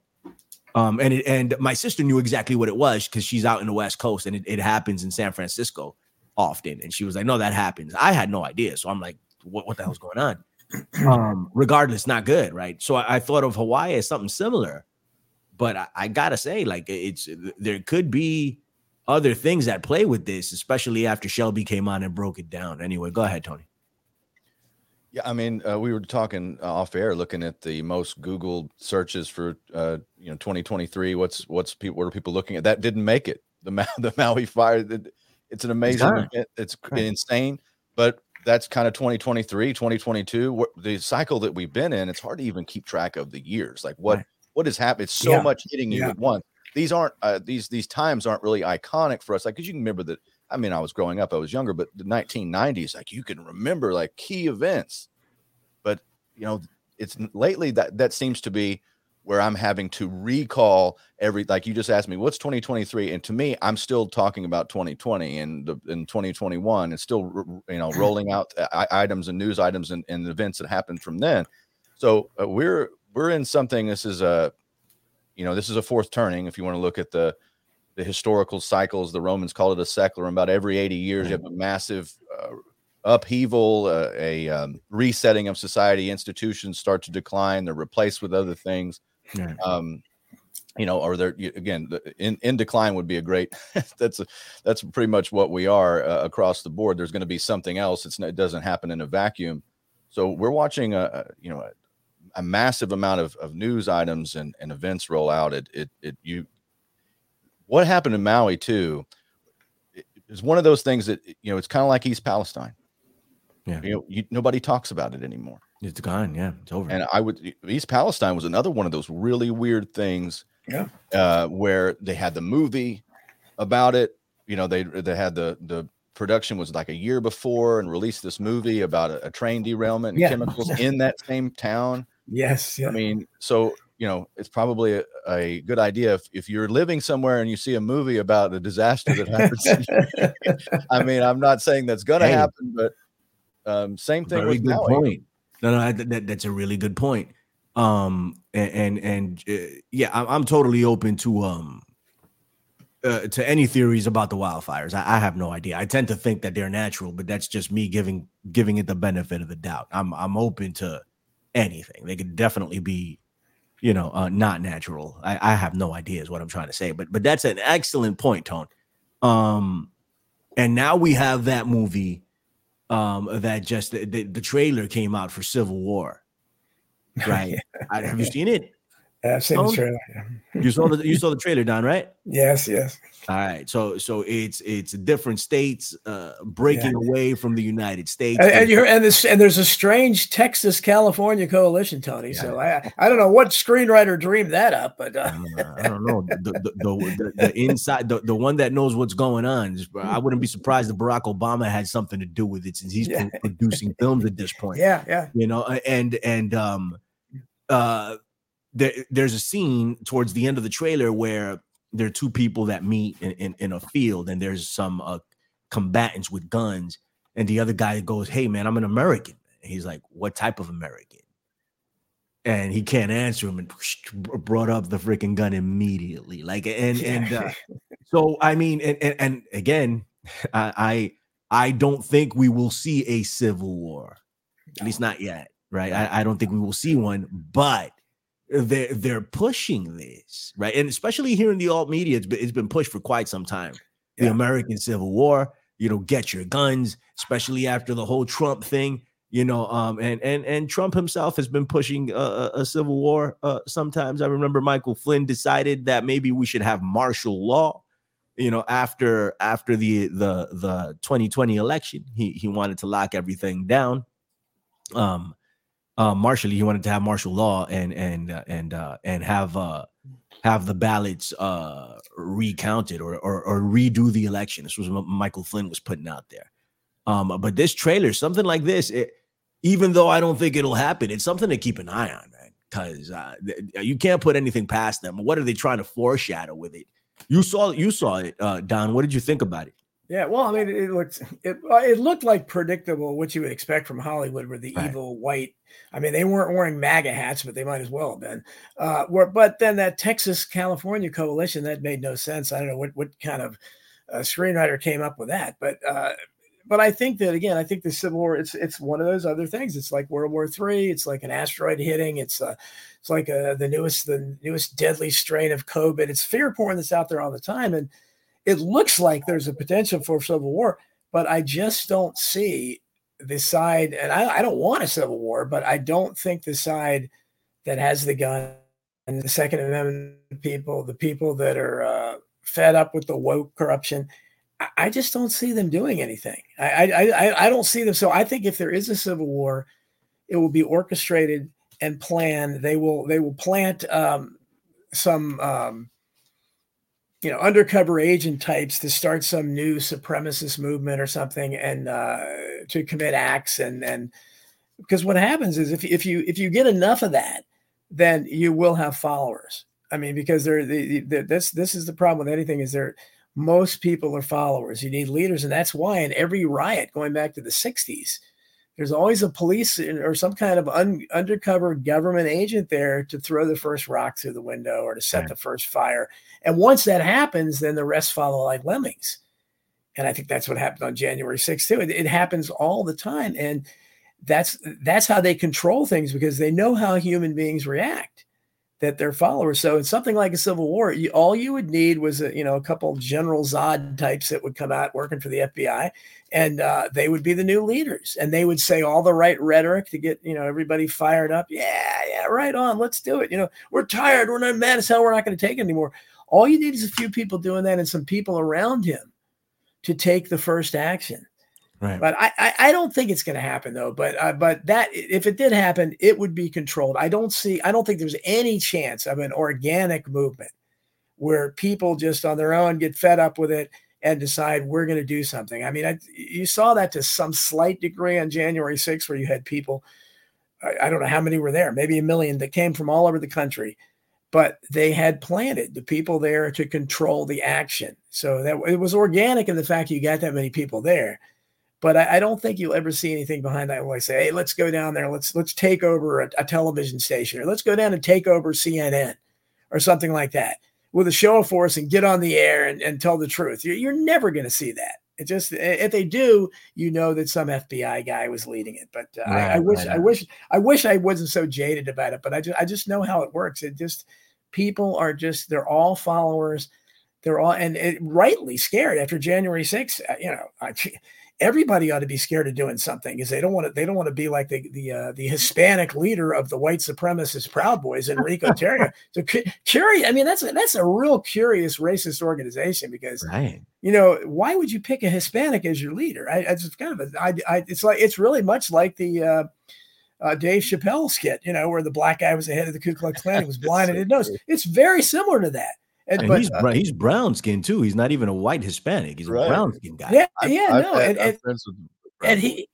Um, and it, and my sister knew exactly what it was because she's out in the West Coast and it, it happens in San Francisco often. And she was like, "No, that happens." I had no idea, so I'm like, "What what the hell's going on?" Um, regardless, not good, right? So I, I thought of Hawaii as something similar, but I, I gotta say, like, it's there could be other things that play with this, especially after Shelby came on and broke it down. Anyway, go ahead, Tony. Yeah, I mean, uh, we were talking uh, off air, looking at the most Googled searches for uh, you know 2023. What's what's people what are people looking at? That didn't make it. The Ma- the Maui fire. It's an amazing. It's, it's insane, but that's kind of 2023, 2022. The cycle that we've been in. It's hard to even keep track of the years. Like what right. what has happened? It's so yeah. much hitting you yeah. at once. These aren't uh, these these times aren't really iconic for us. Like because you can remember that I mean, I was growing up, I was younger, but the 1990s, like you can remember like key events. But you know, it's lately that that seems to be where I'm having to recall every like you just asked me, what's 2023? And to me, I'm still talking about 2020 and the, in 2021 and still you know rolling out uh, items and news items and, and events that happened from then. So uh, we're we're in something. This is a you know this is a fourth turning. If you want to look at the the historical cycles. The Romans called it a saeculum. About every 80 years, you have a massive uh, upheaval, uh, a um, resetting of society. Institutions start to decline. They're replaced with other things. Um, you know, or they're again in, in decline would be a great. that's a, that's pretty much what we are uh, across the board. There's going to be something else. It's it doesn't happen in a vacuum. So we're watching a, a you know a, a massive amount of, of news items and, and events roll out. It it it you what happened in Maui too is one of those things that you know it's kind of like East Palestine. Yeah, you know, you, nobody talks about it anymore. It's gone. Yeah, it's over. And I would East Palestine was another one of those really weird things. Yeah, uh, where they had the movie about it. You know, they they had the the production was like a year before and released this movie about a, a train derailment and yeah. chemicals in that same town. Yes. Yeah. I mean, so you know, it's probably a, a, good idea if, if you're living somewhere and you see a movie about a disaster that happens. I mean, I'm not saying that's going to hey, happen, but um, same thing with good Maui. point. No, no, that, that's a really good point. Um, and and, and uh, yeah, I'm, I'm totally open to um uh, to any theories about the wildfires. I, I, have no idea. I tend to think that they're natural, but that's just me giving giving it the benefit of the doubt. I'm I'm open to anything. They could definitely be, you know, uh, not natural. I, I have no idea is what I'm trying to say. But but that's an excellent point, Tone. Um, and now we have that movie um that just the, the, the trailer came out for Civil War. Right? I, have you seen it? Yeah, I've seen oh, the trailer. you saw the you saw the trailer, Don, right? Yes, yes. All right. So so it's it's different states uh breaking yeah. away from the United States. And, and you and this and there's a strange Texas California coalition, Tony. Yeah. So I I don't know what screenwriter dreamed that up, but uh. I don't know. The the, the, the, the inside the, the one that knows what's going on. I wouldn't be surprised if Barack Obama had something to do with it since he's yeah. producing films at this point. Yeah, yeah. You know, and and um uh there, there's a scene towards the end of the trailer where there are two people that meet in, in, in a field and there's some uh, combatants with guns and the other guy goes hey man i'm an american. He's like what type of american? And he can't answer him and brought up the freaking gun immediately. Like and and uh, so i mean and, and, and again I, I i don't think we will see a civil war. At least not yet right? I, I don't think we will see one but they're they're pushing this right? And especially here in the alt media it's been, it's been pushed for quite some time. The american civil war you know get your guns especially after the whole trump thing you know um and and and trump himself has been pushing a, a civil war uh sometimes. I remember michael flynn decided that maybe we should have martial law you know after after the the the 2020 election. He he wanted to lock everything down. Um uh, martially. He wanted to have martial law and and uh, and uh, and have uh, have the ballots uh, recounted or, or, or redo the election. This was what Michael Flynn was putting out there. Um, but this trailer, something like this, it, even though I don't think it'll happen, it's something to keep an eye on, man. Because uh, you can't put anything past them. What are they trying to foreshadow with it? You saw you saw it, uh, Don. What did you think about it? Yeah, well, I mean, it, looked it uh, it looked like predictable what you would expect from Hollywood, where the right. evil white. I mean, they weren't wearing MAGA hats, but they might as well have been. Uh, where, but then that Texas California coalition that made no sense. I don't know what what kind of uh, screenwriter came up with that, but uh, but I think that again, I think the Civil War it's it's one of those other things. It's like World War Three. It's like an asteroid hitting. It's uh, it's like uh, the newest the newest deadly strain of COVID. It's fear porn that's out there all the time, and it looks like there's a potential for civil war, but I just don't see the side, and I, I don't want a civil war, but I don't think the side that has the gun and the Second Amendment people, the people that are uh, fed up with the woke corruption, I, I, just don't see them doing anything. I, I I don't see them. So I think if there is a civil war, it will be orchestrated and planned. They will they will plant um, some um, you know undercover agent types to start some new supremacist movement or something and uh, to commit acts and and because what happens is if if you if you get enough of that then you will have followers. I mean because they're the, the, this this is the problem with anything is there most people are followers. You need leaders and that's why in every riot going back to the 60s there's always a police or some kind of un, undercover government agent there to throw the first rock through the window or to set right. the first fire. And once that happens, then the rest follow like lemmings. And I think that's what happened on January 6th too. It, it happens all the time, and that's that's how they control things because they know how human beings react that they're followers. So in something like a civil war, you, all you would need was a, you know a couple General Zod types that would come out working for the FBI, and uh, they would be the new leaders, and they would say all the right rhetoric to get you know everybody fired up. Yeah, yeah, right on, let's do it. You know, we're tired, we're not mad as hell, we're not going to take it anymore. All you need is a few people doing that and some people around him to take the first action. Right. But I, I, I don't think it's going to happen though. But uh, but that if it did happen, it would be controlled. I don't see. I don't think there's any chance of an organic movement where people just on their own get fed up with it and decide we're going to do something. I mean, I, you saw that to some slight degree on January 6th, where you had people. I, I don't know how many were there, maybe a million that came from all over the country but they had planted the people there to control the action. So that it was organic in the fact you got that many people there. But I, I, don't think you'll ever see anything behind that where I say, "Hey, let's go down there. Let's let's take over a, a television station, or let's go down and take over CNN, or something like that." with a show of force and get on the air and, and tell the truth. You're, you're never going to see that. It just if they do, you know that some FBI guy was leading it. But uh, right, I, I, wish, right. I wish, I wish I wasn't so jaded about it. But I just, I just know how it works. It just people are just they're all followers. They're all and it, rightly scared after January 6th. Uh, you know, I, everybody ought to be scared of doing something because they don't want to they don't want to be like the the uh, the Hispanic leader of the white supremacist Proud Boys, Enrique Tarrio. So curious, I mean that's a, that's a real curious racist organization because right. you know why would you pick a Hispanic as your leader? I, it's kind of a, I, I, it's like it's really much like the. Uh, uh, Dave Chappelle skit, you know, where the black guy was the head of the Ku Klux Klan, he was blind and didn't know. It's very similar to that. And, and but, he's uh, he's brown skin too. He's not even a white Hispanic. He's right. a brown skin guy. Yeah, yeah, I've, no, I've, and, and, and he.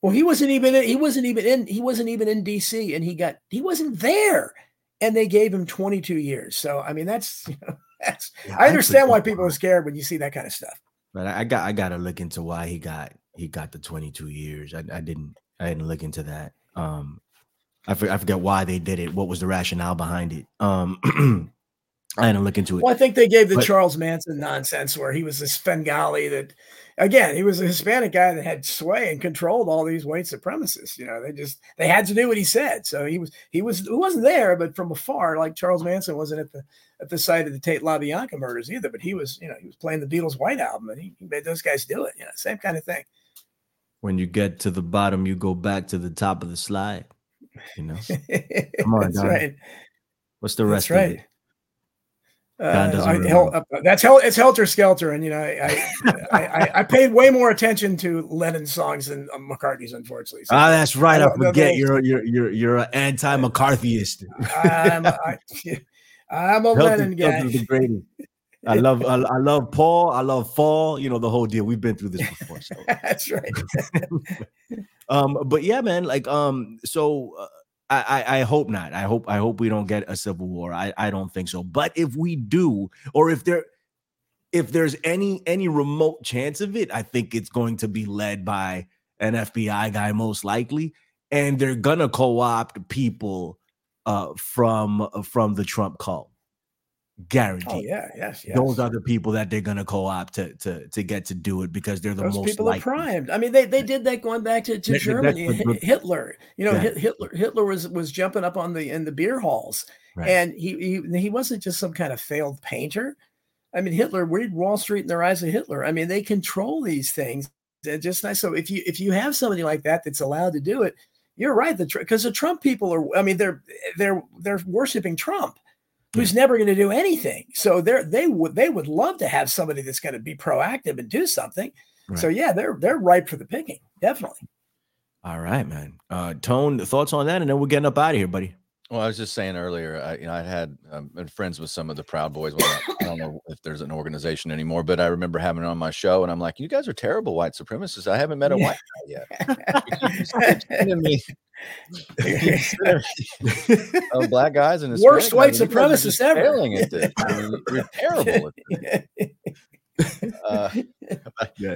Well, he wasn't even in, he wasn't even in he wasn't even in D.C. and he got he wasn't there, and they gave him 22 years. So I mean that's you know, that's yeah, I understand why people are scared when you see that kind of stuff. But I got I got to look into why he got he got the 22 years. I, I didn't I didn't look into that. Um, I, forget, I forget why they did it. What was the rationale behind it? Um, I didn't look into it. Well, I think they gave the but, Charles Manson nonsense where he was this Svengali that, again, he was a Hispanic guy that had sway and controlled all these white supremacists. You know, they just they had to do what he said. So he was he was he wasn't there, but from afar, like Charles Manson wasn't at the at the site of the Tate LaBianca murders either. But he was, you know, he was playing the Beatles' White album, and he, he made those guys do it. You know, same kind of thing. When you get to the bottom, you go back to the top of the slide. You know, come on, that's Don. right. What's the rest that's right. of it? Uh, I, hel- uh, that's hell. It's helter skelter, and you know, I I, I, I paid way more attention to Lennon's songs than uh, McCartney's, unfortunately. So, ah, that's right. I, I forget you're you're you're you're an anti-McCarthyist. I'm a, I, I'm a Lennon guy. I love I, I, love Paul. I love Fall. You know the whole deal. We've been through this before. So that's right. um, but yeah, man. Like um, so. Uh, I, I, hope not. I hope I hope we don't get a civil war. I, I don't think so. But if we do, or if there if there's any any remote chance of it, I think it's going to be led by an FBI guy most likely, and they're gonna co-opt people uh, from from the Trump cult. Guaranteed. Oh, yeah, yes, yes. Those are the people that they're gonna co-opt to to to get to do it because they're the Those most people likely. are primed. I mean, they they did that going back to, to Germany. Hitler, you know. Hitler Hitler was was jumping up on the in the beer halls, right. and he, he he wasn't just some kind of failed painter. I mean, Hitler. Read Wall Street in the rise of Hitler. I mean, they control these things. And just nice. So if you if you have somebody like that that's allowed to do it, you're right. The because the Trump people are. I mean, they're they're they're worshiping Trump who's never going to do anything. So they're they would they would love to have somebody that's going to be proactive and do something. Right. So yeah, they're they're ripe for the picking, definitely. All right, man. Uh, Tone, thoughts on that, and then we're getting up out of here, buddy. Well, I was just saying earlier, I, you know, I had um, been friends with some of the Proud Boys. Well, I don't know if there's an organization anymore, but I remember having it on my show, and I'm like, "You guys are terrible white supremacists. I haven't met a white guy yet." oh, black guys and worst white supremacists ever. Failing at this. I mean, you're terrible at this. Uh,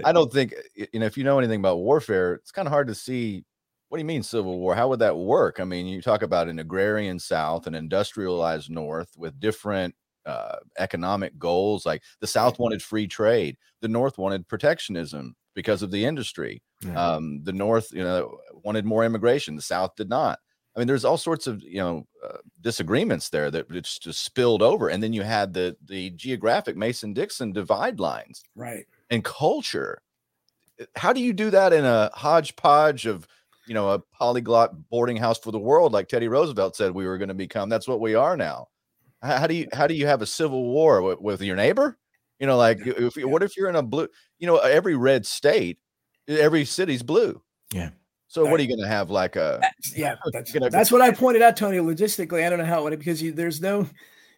I don't think you know if you know anything about warfare, it's kind of hard to see what do you mean civil war? How would that work? I mean, you talk about an agrarian South, an industrialized North with different uh, economic goals. Like the South wanted free trade, the North wanted protectionism because of the industry. Yeah. Um, the North, you know, wanted more immigration. The South did not. I mean, there's all sorts of you know uh, disagreements there that it's just spilled over, and then you had the the geographic Mason Dixon divide lines, right, and culture. How do you do that in a hodgepodge of you know a polyglot boarding house for the world like teddy roosevelt said we were going to become? That's what we are now. How do you how do you have a civil war with, with your neighbor? You know like if, what if you're in a blue you know every red state every city's blue. Yeah so what are you going to have like a yeah that's, that's what i pointed out tony logistically i don't know how it because you, there's no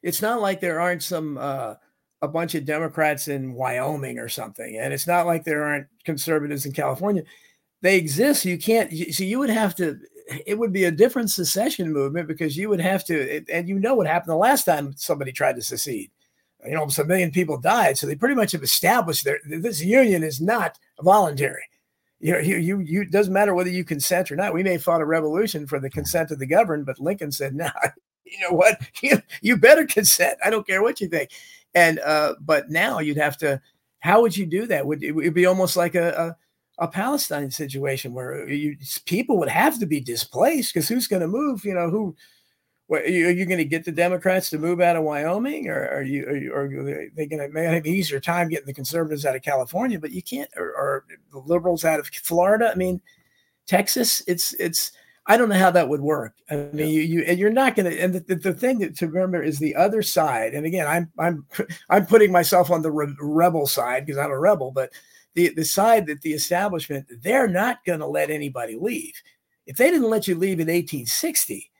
it's not like there aren't some uh a bunch of democrats in wyoming or something and it's not like there aren't conservatives in california they exist. You can't. So you would have to. It would be a different secession movement because you would have to. And you know what happened the last time somebody tried to secede. You know, almost a million people died. So they pretty much have established that this union is not voluntary. You know, you, you, you doesn't matter whether you consent or not. We may have fought a revolution for the consent of the governed, but Lincoln said, no, you know what? You, you better consent. I don't care what you think. And uh, but now you'd have to. How would you do that? Would it would be almost like a, a, a Palestine situation where you people would have to be displaced because who's going to move? You know who what, are you, you going to get the Democrats to move out of Wyoming, or are you, are, you, are they going to have an easier time getting the conservatives out of California? But you can't, or, or, the liberals out of Florida. I mean, Texas. It's it's. I don't know how that would work. I mean, yeah. you you and you're not going to. And the, the, thing that, to remember is the other side. And again, I'm I'm I'm putting myself on the re- rebel side because I'm a rebel. But the the side that the establishment they're not going to let anybody leave. If they didn't let you leave in 1860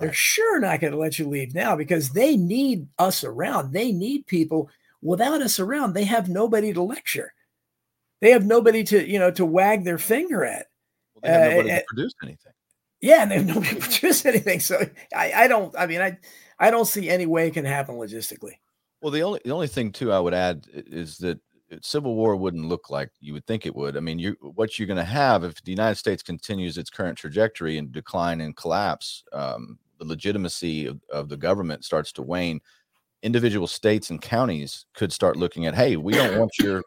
they're sure not going to let you leave now because they need us around. They need people. Without us around, they have nobody to lecture. They have nobody to, you know, to wag their finger at. Well, they have nobody uh, to produce anything. Yeah, and they have nobody to produce anything. So I, I don't. I mean, I, I don't see any way it can happen logistically. Well, the only the only thing too I would add is that civil war wouldn't look like you would think it would. I mean, you what you're going to have if the United States continues its current trajectory and decline and collapse, um, the legitimacy of, of the government starts to wane, individual states and counties could start looking at, hey, we don't want your,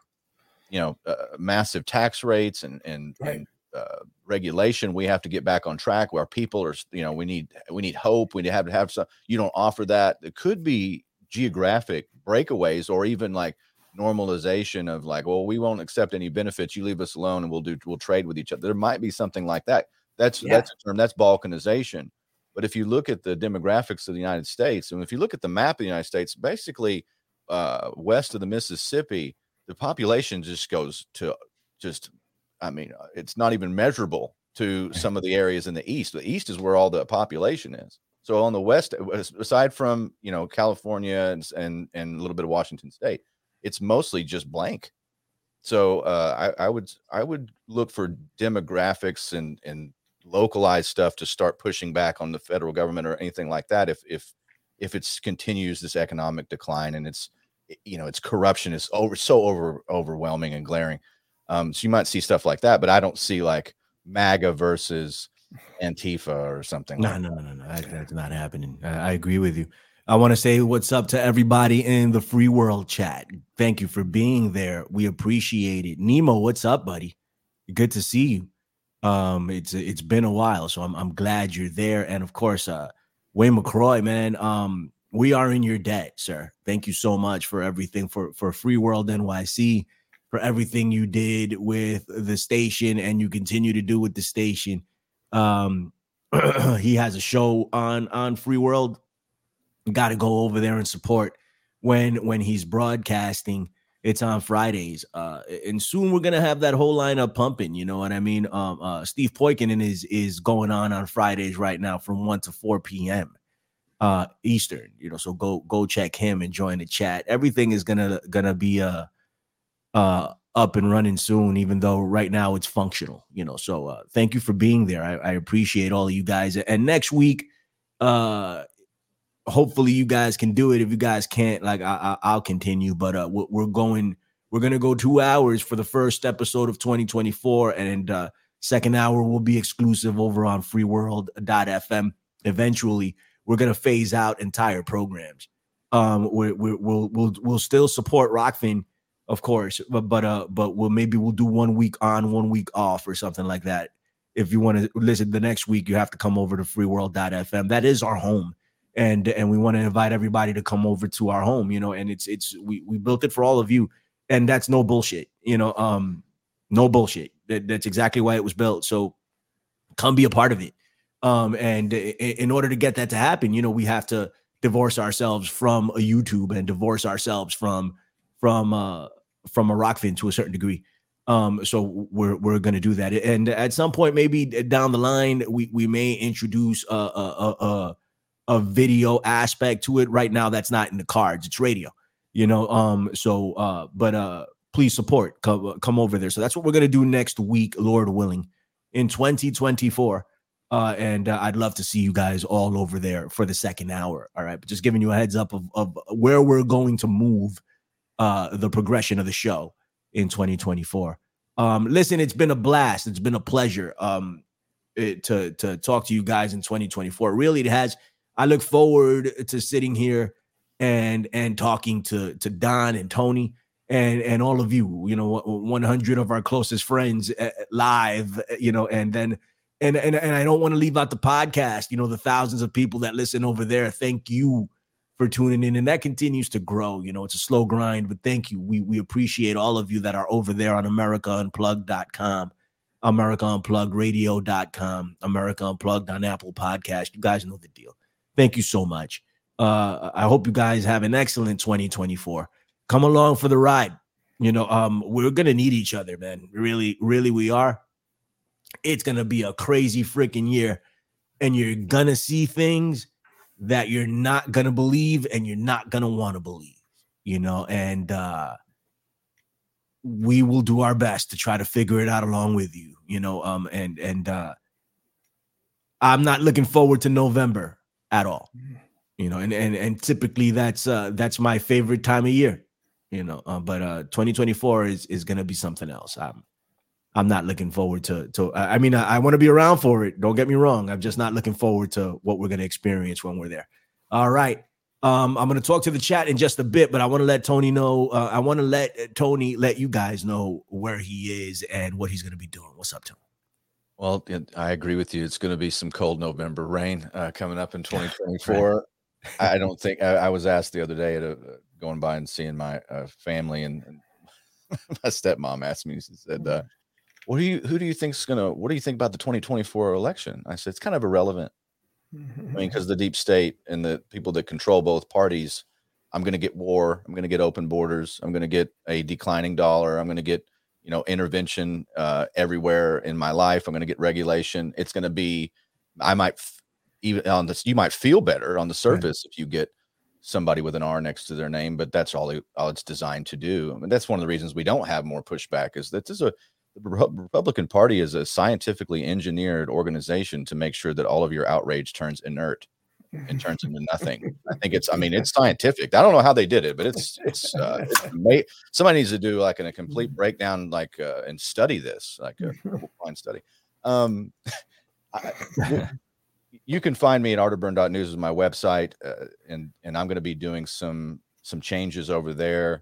you know, uh, massive tax rates and and, right. and uh, regulation. We have to get back on track. Where people are, you know, we need we need hope. We have to have some. You don't offer that. It could be geographic breakaways or even like normalization of like, well, we won't accept any benefits. You leave us alone, and we'll do we'll trade with each other. There might be something like that. That's yeah. that's a term. That's balkanization. But if you look at the demographics of the United States, and if you look at the map of the United States, basically uh, west of the Mississippi, the population just goes to just, I mean, uh, it's not even measurable to some of the areas in the east. The east is where all the population is. So on the west, uh, aside from you know California and and, and a little bit of Washington State, it's mostly just blank. So uh, I, I would I would look for demographics and and localized stuff to start pushing back on the federal government or anything like that if if if it continues this economic decline and it's you know its corruption is over so over overwhelming and glaring. Um so you might see stuff like that but i don't see like maga versus antifa or something no like no, no no no that, that's not happening. I, I agree with you. I want to say what's up to everybody in the free world chat. Thank you for being there. We appreciate it. Nemo what's up buddy? Good to see you. Um, it's it's been a while, so I'm I'm glad you're there. And of course, uh, Wayne McCroy, man, um, we are in your debt, sir. Thank you so much for everything for for Free World NYC, for everything you did with the station and you continue to do with the station. Um, he has a show on on Free World. Got to go over there and support when when he's broadcasting. It's on Fridays. Uh, and soon we're gonna have that whole lineup pumping. You know what I mean? Um, uh, Steve Poikonen is is going on on Fridays right now from one to four p.m. Uh, Eastern. You know, so go go check him and join the chat. Everything is gonna gonna be uh uh up and running soon, even though right now it's functional. You know, so uh, thank you for being there. I, I appreciate all of you guys. And next week, uh hopefully you guys can do it. If you guys can't, like I, I will continue. But uh, we're going. We're gonna go two hours for the first episode of 2024, and uh, second hour will be exclusive over on FreeWorld.fm. Eventually, we're gonna phase out entire programs. Um, we will we'll we'll still support Rokfin, of course, but but uh, but we'll maybe we'll do one week on, one week off, or something like that. If you want to listen the next week, you have to come over to FreeWorld.fm. That is our home and and we want to invite everybody to come over to our home you know and it's it's we we built it for all of you and that's no bullshit you know um no bullshit that, that's exactly why it was built so come be a part of it um and in order to get that to happen you know we have to divorce ourselves from a youtube and divorce ourselves from from uh from a Rokfin to a certain degree um so we're we're going to do that and at some point maybe down the line we we may introduce a a, a, a video aspect to it. Right now, that's not in the cards. It's radio, you know. Um, so uh, but uh please support, come come over there. So that's what we're gonna do next week, Lord willing, in 2024. Uh, and uh, I'd love to see you guys all over there for the second hour. All right, but just giving you a heads up of, of where we're going to move uh, the progression of the show in 2024. Um, listen, it's been a blast. It's been a pleasure um, it, to to talk to you guys in 2024. Really, it has I look forward to sitting here and and talking to to Don and Tony and and all of you. You know, 100 of our closest friends uh, live. You know, and then and and and I don't want to leave out the podcast. You know, the thousands of people that listen over there. Thank you for tuning in, and that continues to grow. You know, it's a slow grind, but thank you. We we appreciate all of you that are over there on AmericaUnplugged.com, AmericaUnpluggedRadio.com, America Unplugged on Apple Podcast. You guys know the deal. Thank you so much. Uh, I hope you guys have an excellent 2024. Come along for the ride. You know, um, we're gonna need each other, man. Really, really, we are. It's gonna be a crazy freaking year, and you're gonna see things that you're not gonna believe and you're not gonna want to believe. You know, and uh we will do our best to try to figure it out along with you. You know, um, and and uh I'm not looking forward to November at all. You know, and and and typically that's uh that's my favorite time of year. You know, uh, but uh 2024 is is gonna be something else. I'm I'm not looking forward to to I mean I, I want to be around for it. Don't get me wrong. I'm just not looking forward to what we're gonna experience when we're there. All right. Um, I'm going to talk to the chat in just a bit, but I want to let Tony know. Uh, I want to let Tony let you guys know where he is and what he's going to be doing. What's up, Tony? Well, I agree with you. It's going to be some cold November rain uh, coming up in 2024. I don't think I, I, was asked the other day at a, going by and seeing my uh, family, and, and, my stepmom asked me. She said, uh, "What do you? Who do you think's gonna? What do you think about the 2024 election?" I said, "It's kind of irrelevant. I mean, because the deep state and the people that control both parties, I'm going to get war. I'm going to get open borders. I'm going to get a declining dollar. I'm going to get you know intervention uh, everywhere in my life. I'm going to get regulation. It's going to be. I might f- even on this. You might feel better on the surface right. if you get somebody with an R next to their name, but that's all, it, all it's designed to do. I mean, that's one of the reasons we don't have more pushback. Is that this is a the Republican Party is a scientifically engineered organization to make sure that all of your outrage turns inert and turns into nothing. I think it's, I mean, it's scientific. I don't know how they did it, but it's, it's, uh, it's somebody needs to do like a complete breakdown, like, uh, and study this, like a fine study. Um, I, you can find me at arterburn.news is my website. Uh, and, and I'm going to be doing some, some changes over there.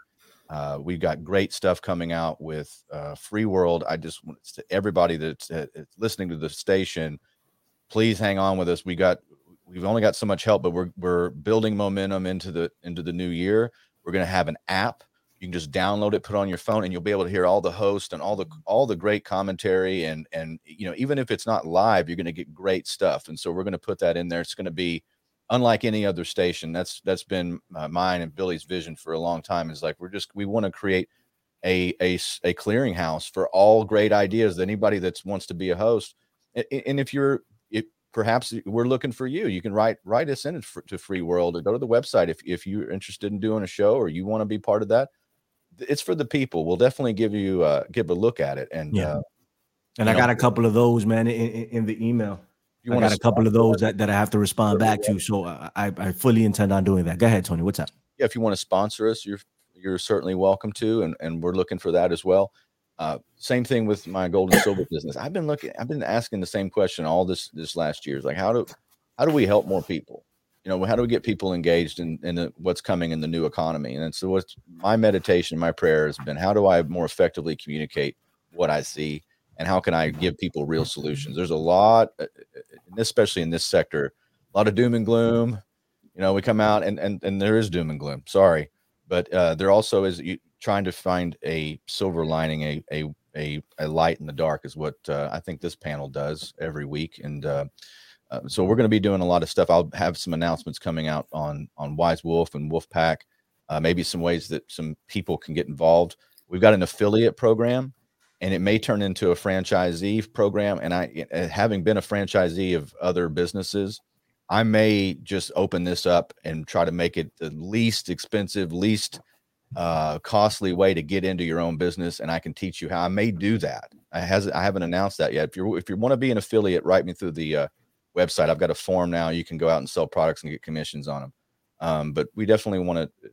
Uh, we've got great stuff coming out with uh, Free World. I just want to everybody that's uh, listening to the station, please hang on with us. We got we've only got so much help, but we're we're building momentum into the into the new year. We're going to have an app. You can just download it, put it on your phone, and you'll be able to hear all the hosts and all the all the great commentary. And and you know, even if it's not live, you're going to get great stuff. And so we're going to put that in there. It's going to be unlike any other station. That's that's been uh, mine and Billy's vision for a long time. Is like we're just we want to create a a a clearinghouse for all great ideas. That anybody that wants to be a host, and if you're if perhaps we're looking for you, you can write write us in to Free World or go to the website if if you're interested in doing a show or you want to be part of that. It's for the people. We'll definitely give you uh, give a look at it. And yeah, uh, and I know, got a couple of those man in, in the email. You I got a couple of those that, that I have to respond back to. So I, I fully intend on doing that. Go ahead, Tony. What's up? Yeah, if you want to sponsor us, you're you're certainly welcome to, and, and we're looking for that as well. Uh, same thing with my gold and silver business. I've been looking, I've been asking the same question all this this last year. Is like how do how do we help more people? You know, how do we get people engaged in, in the, what's coming in the new economy? And so, what's my meditation, my prayer has been, how do I more effectively communicate what I see and how can I give people real solutions? There's a lot, uh, especially in this sector, a lot of doom and gloom. You know, we come out and and and there is doom and gloom. Sorry, but uh, there also is you, trying to find a silver lining, a a a, a light in the dark is what uh, I think this panel does every week. And uh, uh, so we're going to be doing a lot of stuff. I'll have some announcements coming out on on Wise Wolf and Wolf Pack. Uh, maybe some ways that some people can get involved. We've got an affiliate program and it may turn into a franchisee program. And I, uh, having been a franchisee of other businesses, I may just open this up and try to make it the least expensive, least uh, costly way to get into your own business. And I can teach you how. I may do that. I hasn't. I haven't announced that yet. If you if you want to be an affiliate, write me through the uh, website. I've got a form now. You can go out and sell products and get commissions on them. Um, but we definitely want to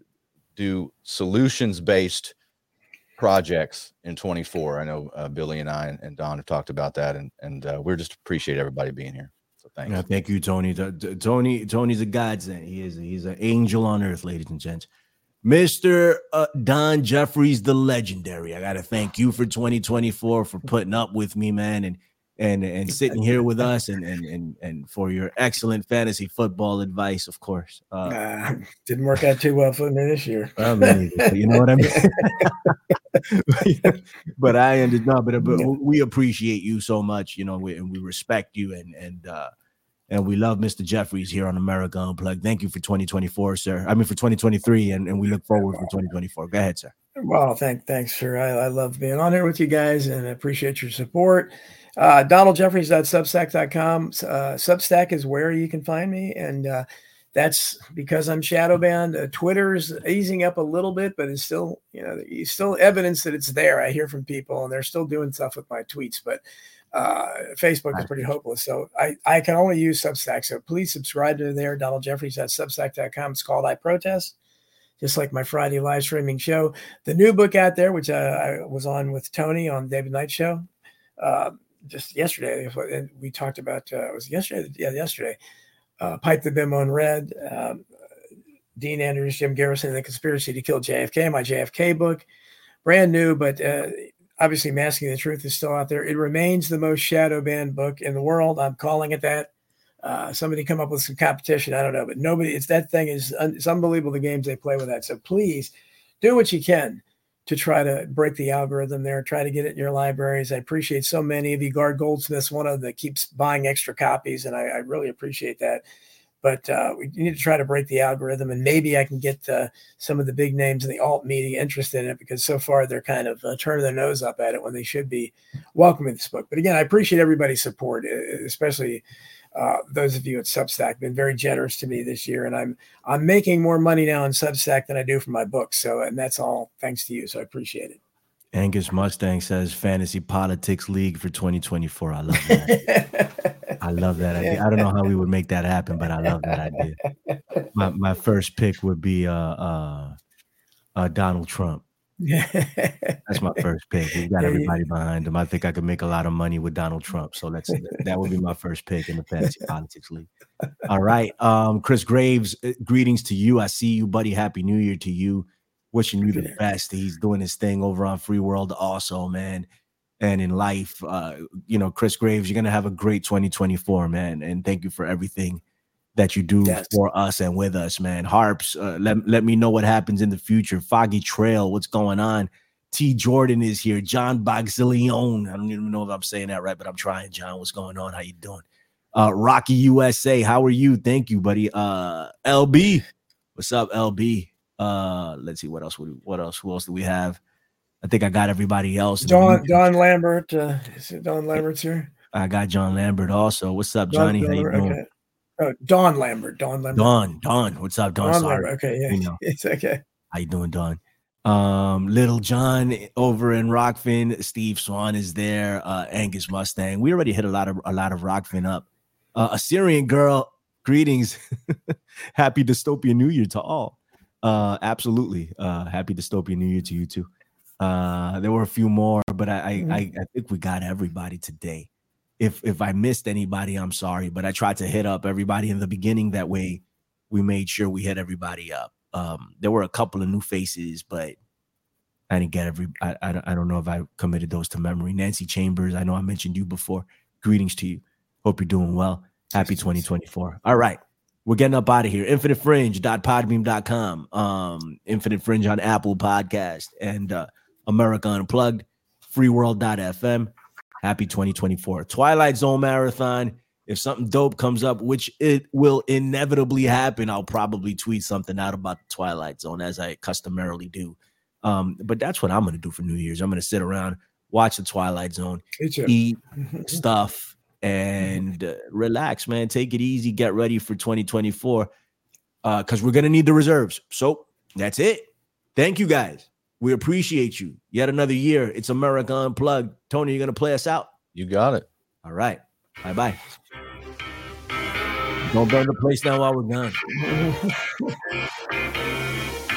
do solutions based projects in 24. I know uh, Billy and I and, Don have talked about that, and and uh, we're just appreciate everybody being here. So thank Yeah, you. thank you, Tony. Tony, Tony's a godsend. He is. He's an angel on earth, ladies and gents. Mr. Uh, Don Jeffries, the legendary. I got to thank you for 2024 for putting up with me, man, and and and sitting here with us, and and and and for your excellent fantasy football advice, of course. Uh, Uh, didn't work out too well for me this year. I mean, you know what I mean. but I ended No, but, but we appreciate you so much, you know, we, and we respect you, and and uh, and we love Mr. Jeffries here on America Unplugged. Thank you for 2024, sir. I mean for 2023, and, and we look forward for 2024. Go ahead, sir. Well, thank, thanks, sir. I, I love being on here with you guys and I appreciate your support. Uh, DonaldJeffries.substack.com. Uh, Substack is where you can find me. And uh, that's because I'm shadow banned. Uh, Twitter's easing up a little bit, but it's still, you know, it's still evidence that it's there. I hear from people and they're still doing stuff with my tweets, but uh, Facebook is pretty hopeless. So I, I can only use Substack. So please subscribe to there, DonaldJeffries.substack.com. It's called I Protest just like my Friday live streaming show. The new book out there, which uh, I was on with Tony on David Knight show, uh, just yesterday. We talked about uh, it was yesterday, yeah, yesterday. Uh, Pipe the Bimini Red, um, Dean Andrews, Jim Garrison, The Conspiracy to Kill JFK, my JFK book, brand new, but uh, obviously Masking the Truth is still out there. It remains the most shadow banned book in the world. I'm calling it that. Uh, somebody come up with some competition. I don't know, but nobody. It's that thing is it's unbelievable the games they play with that. So please do what you can to try to break the algorithm there. Try to get it in your libraries. I appreciate so many of you. Gard Goldsmith's one of the keeps buying extra copies, and I, I really appreciate that. But uh, we need to try to break the algorithm, and maybe I can get some of the big names in the alt media interested in it because so far they're kind of uh, turning their nose up at it when they should be welcoming this book. But again, I appreciate everybody's support, especially uh, those of you at Substack been very generous to me this year, and I'm I'm making more money now in Substack than I do for my books. So, and that's all thanks to you. So I appreciate it. Angus Mustang says Fantasy Politics League for 2024. I love that. I love that idea. I don't know how we would make that happen, but I love that idea. My my first pick would be uh uh, uh Donald Trump. Yeah, that's my first pick. We got everybody behind him. I think I could make a lot of money with Donald Trump. So that's that would be my first pick in the fantasy politics league. All right. Um, Chris Graves, greetings to you. I see you, buddy. Happy New Year to you. Wishing you the best. He's doing his thing over on Free World also, man. And in life, uh, you know, Chris Graves, you're gonna have a great 2024, man. And thank you for everything that you do yes. for us and with us, man. Harps, uh, let, let me know what happens in the future. Foggy Trail, what's going on? T. Jordan is here. John Boxillion. I don't even know if I'm saying that right, but I'm trying. John, what's going on? How you doing? Uh, Rocky USA, how are you? Thank you, buddy. Uh, LB, what's up, LB? Uh, let's see what else. What else? Who else do we have? I think I got everybody else. John Don Lambert. Uh, is it Don Lambert's here? I got John Lambert also. What's up, Johnny? Don, how you doing? Okay. Oh, Don Lambert. Don Lambert. Don. Don. What's up, Don? Don Sorry. Lambert. Okay, yeah, You know. it's okay. How you doing, Don? Um, Little John over in Rokfin. Steve Swan is there. Uh, Angus Mustang. We already hit a lot of a lot of Rokfin up. Uh, Assyrian girl. Greetings. happy dystopian New Year to all. Uh, absolutely. Uh, happy dystopian New Year to you too. Uh, there were a few more, but I Mhm. I I think we got everybody today. If if I missed anybody, I'm sorry, but I tried to hit up everybody in the beginning. That way, we made sure we hit everybody up. Um, there were a couple of new faces, but I didn't get every. I, I don't- I don't know if I committed those to memory. Nancy Chambers, I know I mentioned you before. Greetings to you. Hope you're doing well. Happy 2024. All right. We're getting up out of here. InfiniteFringe.podbean.com. Um, Infinite Fringe on Apple Podcast and uh, America Unplugged, freeworld.fm. Happy 2024. Twilight Zone Marathon. If something dope comes up, which it will inevitably happen, I'll probably tweet something out about the Twilight Zone as I customarily do. Um, but that's what I'm going to do for New Year's. I'm going to sit around, watch the Twilight Zone, eat stuff, and uh, relax, man. Take it easy. Get ready for 2024 because we're going to need the reserves. So that's it. Thank you guys. We appreciate you. Yet another year. It's America Unplugged. Tony, you're going to play us out? You got it. All right. Bye bye. Don't burn the place down while we're gone.